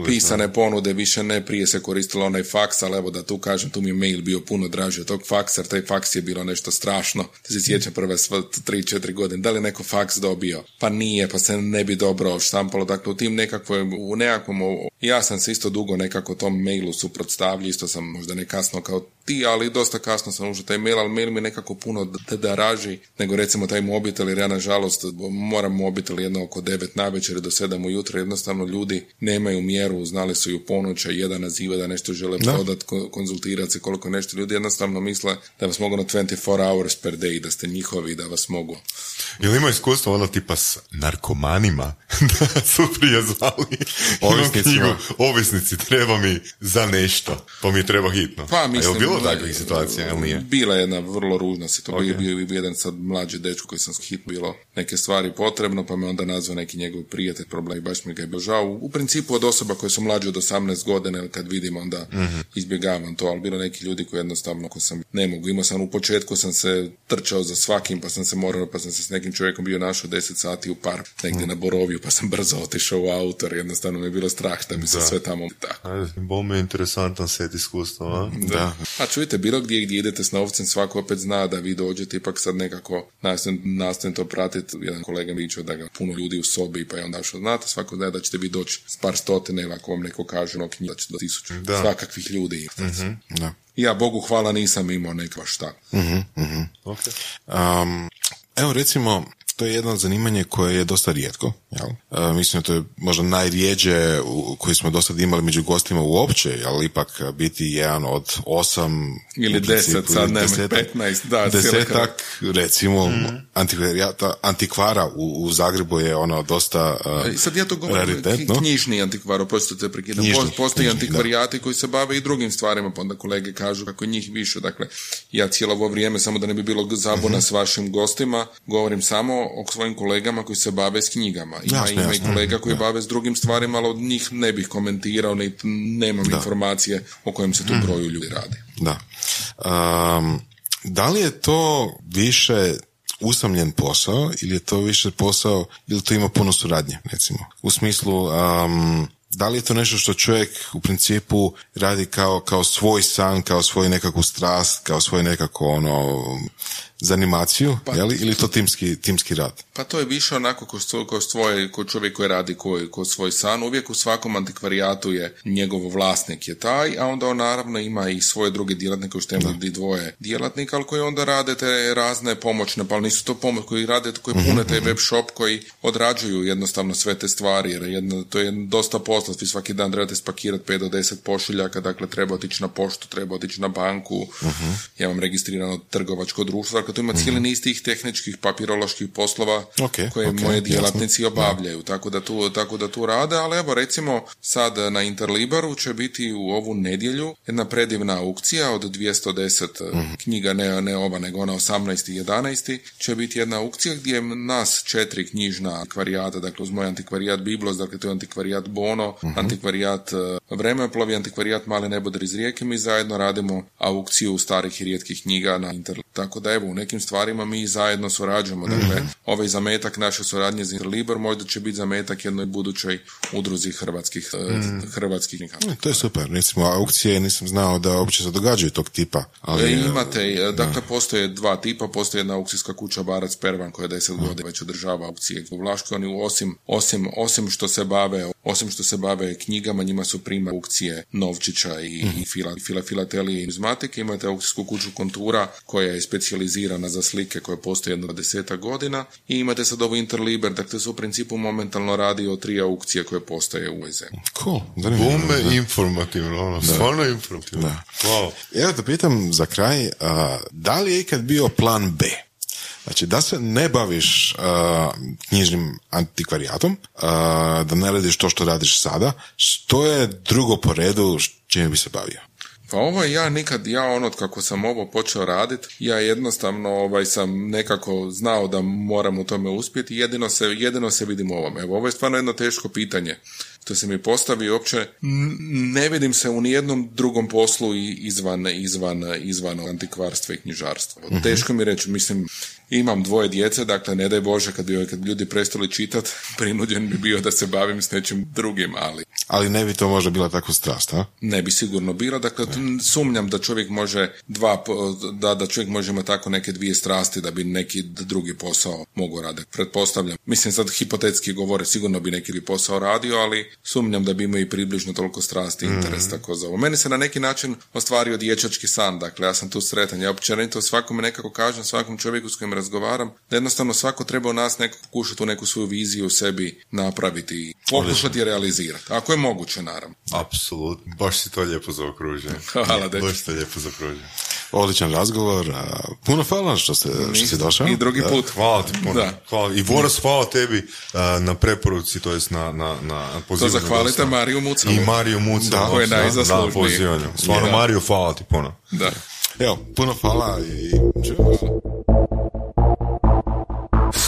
pisane ponude više ne, prije se koristilo onaj faks, ali evo da tu kažem, tu mi je mail bio puno draži od tog faksa, jer taj faks je bilo nešto strašno. Te se sjećam prve sve 3-4 godine. Da li neko faks dobio? Pa nije, pa se ne bi dobro štampalo. Dakle, u tim nekakvoj, u nekakvom, ja sam se isto dugo nekako tom mailu suprotstavljio, isto sam možda ne kasno kao ti, ali dosta kasno sam užao taj mail, ali mail mi nekako puno da raži nego recimo taj mobitel, jer ja nažalost moram mobitel jedno oko 9 na večer do 7 ujutro, jednostavno ljudi nemaju mjeru, znali su ju ponoća, jedan naziva da nešto žele prodati, konzultirati se koliko nešto ljudi jednostavno misle da vas mogu na 24 hours per day, da ste njihovi, da vas mogu. Jel ima iskustvo ono tipa s narkomanima *laughs* da su prije zvali knjigu, ovisnici, treba mi za nešto, pa mi treba hitno. Pa mislim, A je bilo takvih situacija, ili nije? Bila je jedna vrlo ružna situacija, okay. bio, bio jedan sad mlađi dečko koji sam hit bilo neke stvari potrebno, pa me onda nazvao neki njegov prijatelj, problem i baš mi ga je bio žao. U principu od osoba koje su mlađe od 18 godina, kad vidim onda mm izbjegavam to, ali bilo neki ljudi koji jednostavno ako sam ne mogu. Imao sam u početku sam se trčao za svakim, pa sam se morao, pa sam se s nekim čovjekom bio našao 10 sati u park, negdje mm. na Borovju, pa pa sam brzo otišao u autor, jednostavno mi je bilo strah da mi se sve tamo tako. Ajde, bol mi je interesantan set iskustva, a? Da. A čujte, bilo gdje gdje idete s novcem, svako opet zna da vi dođete, ipak sad nekako nastojim, nastojim to pratiti. Jedan kolega mi da ga puno ljudi u sobi, pa je onda što znate, svako zna da ćete vi doći s par stotine, ako vam neko kaže no knjiga, da će do tisuću Da. svakakvih ljudi. Da. Ja, Bogu hvala, nisam imao neka šta. Ok. Um, evo recimo, to je jedno zanimanje koje je dosta rijetko. Jel? E, mislim da to je možda najrijeđe u, koji smo do sad imali među gostima uopće, jel ipak biti jedan od osam Ili deset, sad nema, desetak- 15, da, desetak recimo antikvarijata, antikvara u, u Zagrebu je ono dosta uh, E, Sad ja to govorim knjižni antikvar, oprostite te prekidam. Knjižni, Post- Postoji knjižni, antikvarijati koji se bave i drugim stvarima, pa onda kolege kažu kako njih više. Dakle, ja cijelo ovo vrijeme, samo da ne bi bilo Mhm. zabuna s vašim gostima, govorim samo o svojim kolegama koji se bave s knjigama. Ima, Jasno, ima i kolega koji bave s drugim stvarima, ali od njih ne bih komentirao, niti nemam informacije o kojem se tu Mhm. broju ljudi radi. Da. Um, da li je to više usamljen posao ili je to više posao ili to ima puno suradnje, recimo? U smislu, um, da li je to nešto što čovjek u principu radi kao, kao svoj san, kao svoju nekakvu strast, kao svoju nekako ono zanimaciju, Pa- jeli? ili to timski, timski rad? Pa to je više onako ko, svo, ko, svoje, ko čovjek koji radi ko, ko svoj san. Uvijek u svakom antikvarijatu je njegov vlasnik je taj, a onda on naravno ima i svoje druge djelatnike, što ima i dvoje djelatnika, ali koji onda rade te razne pomoćne, pa ali nisu to pomoć, koji rade, koji pune taj web shop, koji odrađuju jednostavno sve te stvari, jer jedno, to je dosta posla, vi svaki dan trebate spakirati 5 do 10 pošiljaka, dakle treba otići na poštu, treba otići na banku, ja imam registrirano trgovačko društvo, dakle tu ima cijeli niz tih tehničkih papiroloških poslova Ok, koje ok, moje jasno. djelatnici obavljaju, tako da, tu, tako da tu rade, ali evo recimo sad na Interlibaru će biti u ovu nedjelju jedna predivna aukcija od 210 Mhm. knjiga, ne, ne ova nego ona 18. i 11. će biti jedna aukcija gdje nas četiri knjižna antikvarijata, dakle uz moj antikvarijat Biblos, dakle to je antikvarijat Bono, Mhm. antikvarijat uh, Vremeplovi, antikvarijat Mali nebodar iz Rijeke, mi zajedno radimo aukciju starih i rijetkih knjiga na Inter. Tako da evo, u nekim stvarima mi zajedno surađujemo. Dakle, ovaj zametak naše suradnje za Interliber možda će biti zametak jednoj budućoj udruzi hrvatskih, uh, hrvatskih. E, To je super. Recimo, aukcije nisam znao da uopće se događaju tog tipa. Ali, E, imate, e, dakle, postoje dva tipa, postoji jedna aukcijska kuća Barac Pervan koja deset godina već održava aukcije u Vlaškoj. Oni osim, osim, osim što se bave, osim što se bave knjigama, njima su prima aukcije Novčića i, i fila, fila, filatelije i izmatike. Imate aukcijsku kuću Kontura koja je specijalizirana za slike koje postoje jedno desetak godina i imate sad ovo Interliber, dakle su u principu momentalno radi o tri aukcije koje postoje u ovoj zemlji. Cool. Bome informativno, ono, stvarno informativno. Da. Wow. Evo da pitam za kraj, a, da li je ikad bio plan B? Znači, da se ne baviš a, knjižnim antikvarijatom, a, da ne radiš to što radiš sada, što je drugo po redu s čime bi se bavio? Pa ovo ja nikad, ja ono kako sam ovo počeo radit, ja jednostavno ovaj, sam nekako znao da moram u tome uspjeti, jedino se, jedino se vidim u ovom. Evo, ovo je stvarno jedno teško pitanje što se mi postavi, uopće ne vidim se u nijednom drugom poslu izvan, izvan, izvan antikvarstva i knjižarstva. Teško mi reći, mislim, imam dvoje djece, dakle, ne daj Bože, kad bi, kad bi ljudi prestali čitat, *laughs* prinuđen bi bio da se bavim s nečim drugim, ali Ali ne bi to možda bila tako strast, a? ne bi sigurno bila. Dakle, sumnjam da čovjek može dva, da, da čovjek može imati tako neke dvije strasti da bi neki drugi posao mogao raditi. Pretpostavljam. Mislim sad hipotetski govore, sigurno bi neki bi posao radio, ali sumnjam da bi imao i približno toliko strasti i interes tako za ovo. Meni se na neki način ostvario dječački san, dakle ja sam tu sretan. Ja općenito svakome nekako kažem, svakom čovjeku s kojim razgovaram, da jednostavno svako treba u nas nekako pokušati tu neku svoju viziju u sebi napraviti i pokušati je realizirati. Ako je moguće, naravno. Apsolutno. Baš si to lijepo zaokružio. *laughs* Hvala, dečko. Baš si to lijepo zaokružio. Odličan razgovor. Puno hvala što, ste, što si došao. I drugi Da. put. Hvala ti puno. Da. Hvala. I Boras, hvala tebi na preporuci, to jest na, na, na To pozivanju. zahvalite gosta. Mariju Mucalu. I Mariju Mucalu. Da, je Da, najzaslužniji. Na pozivanju. Stvarno, Da. Mariju, hvala ti puno. Da. Evo, puno hvala i.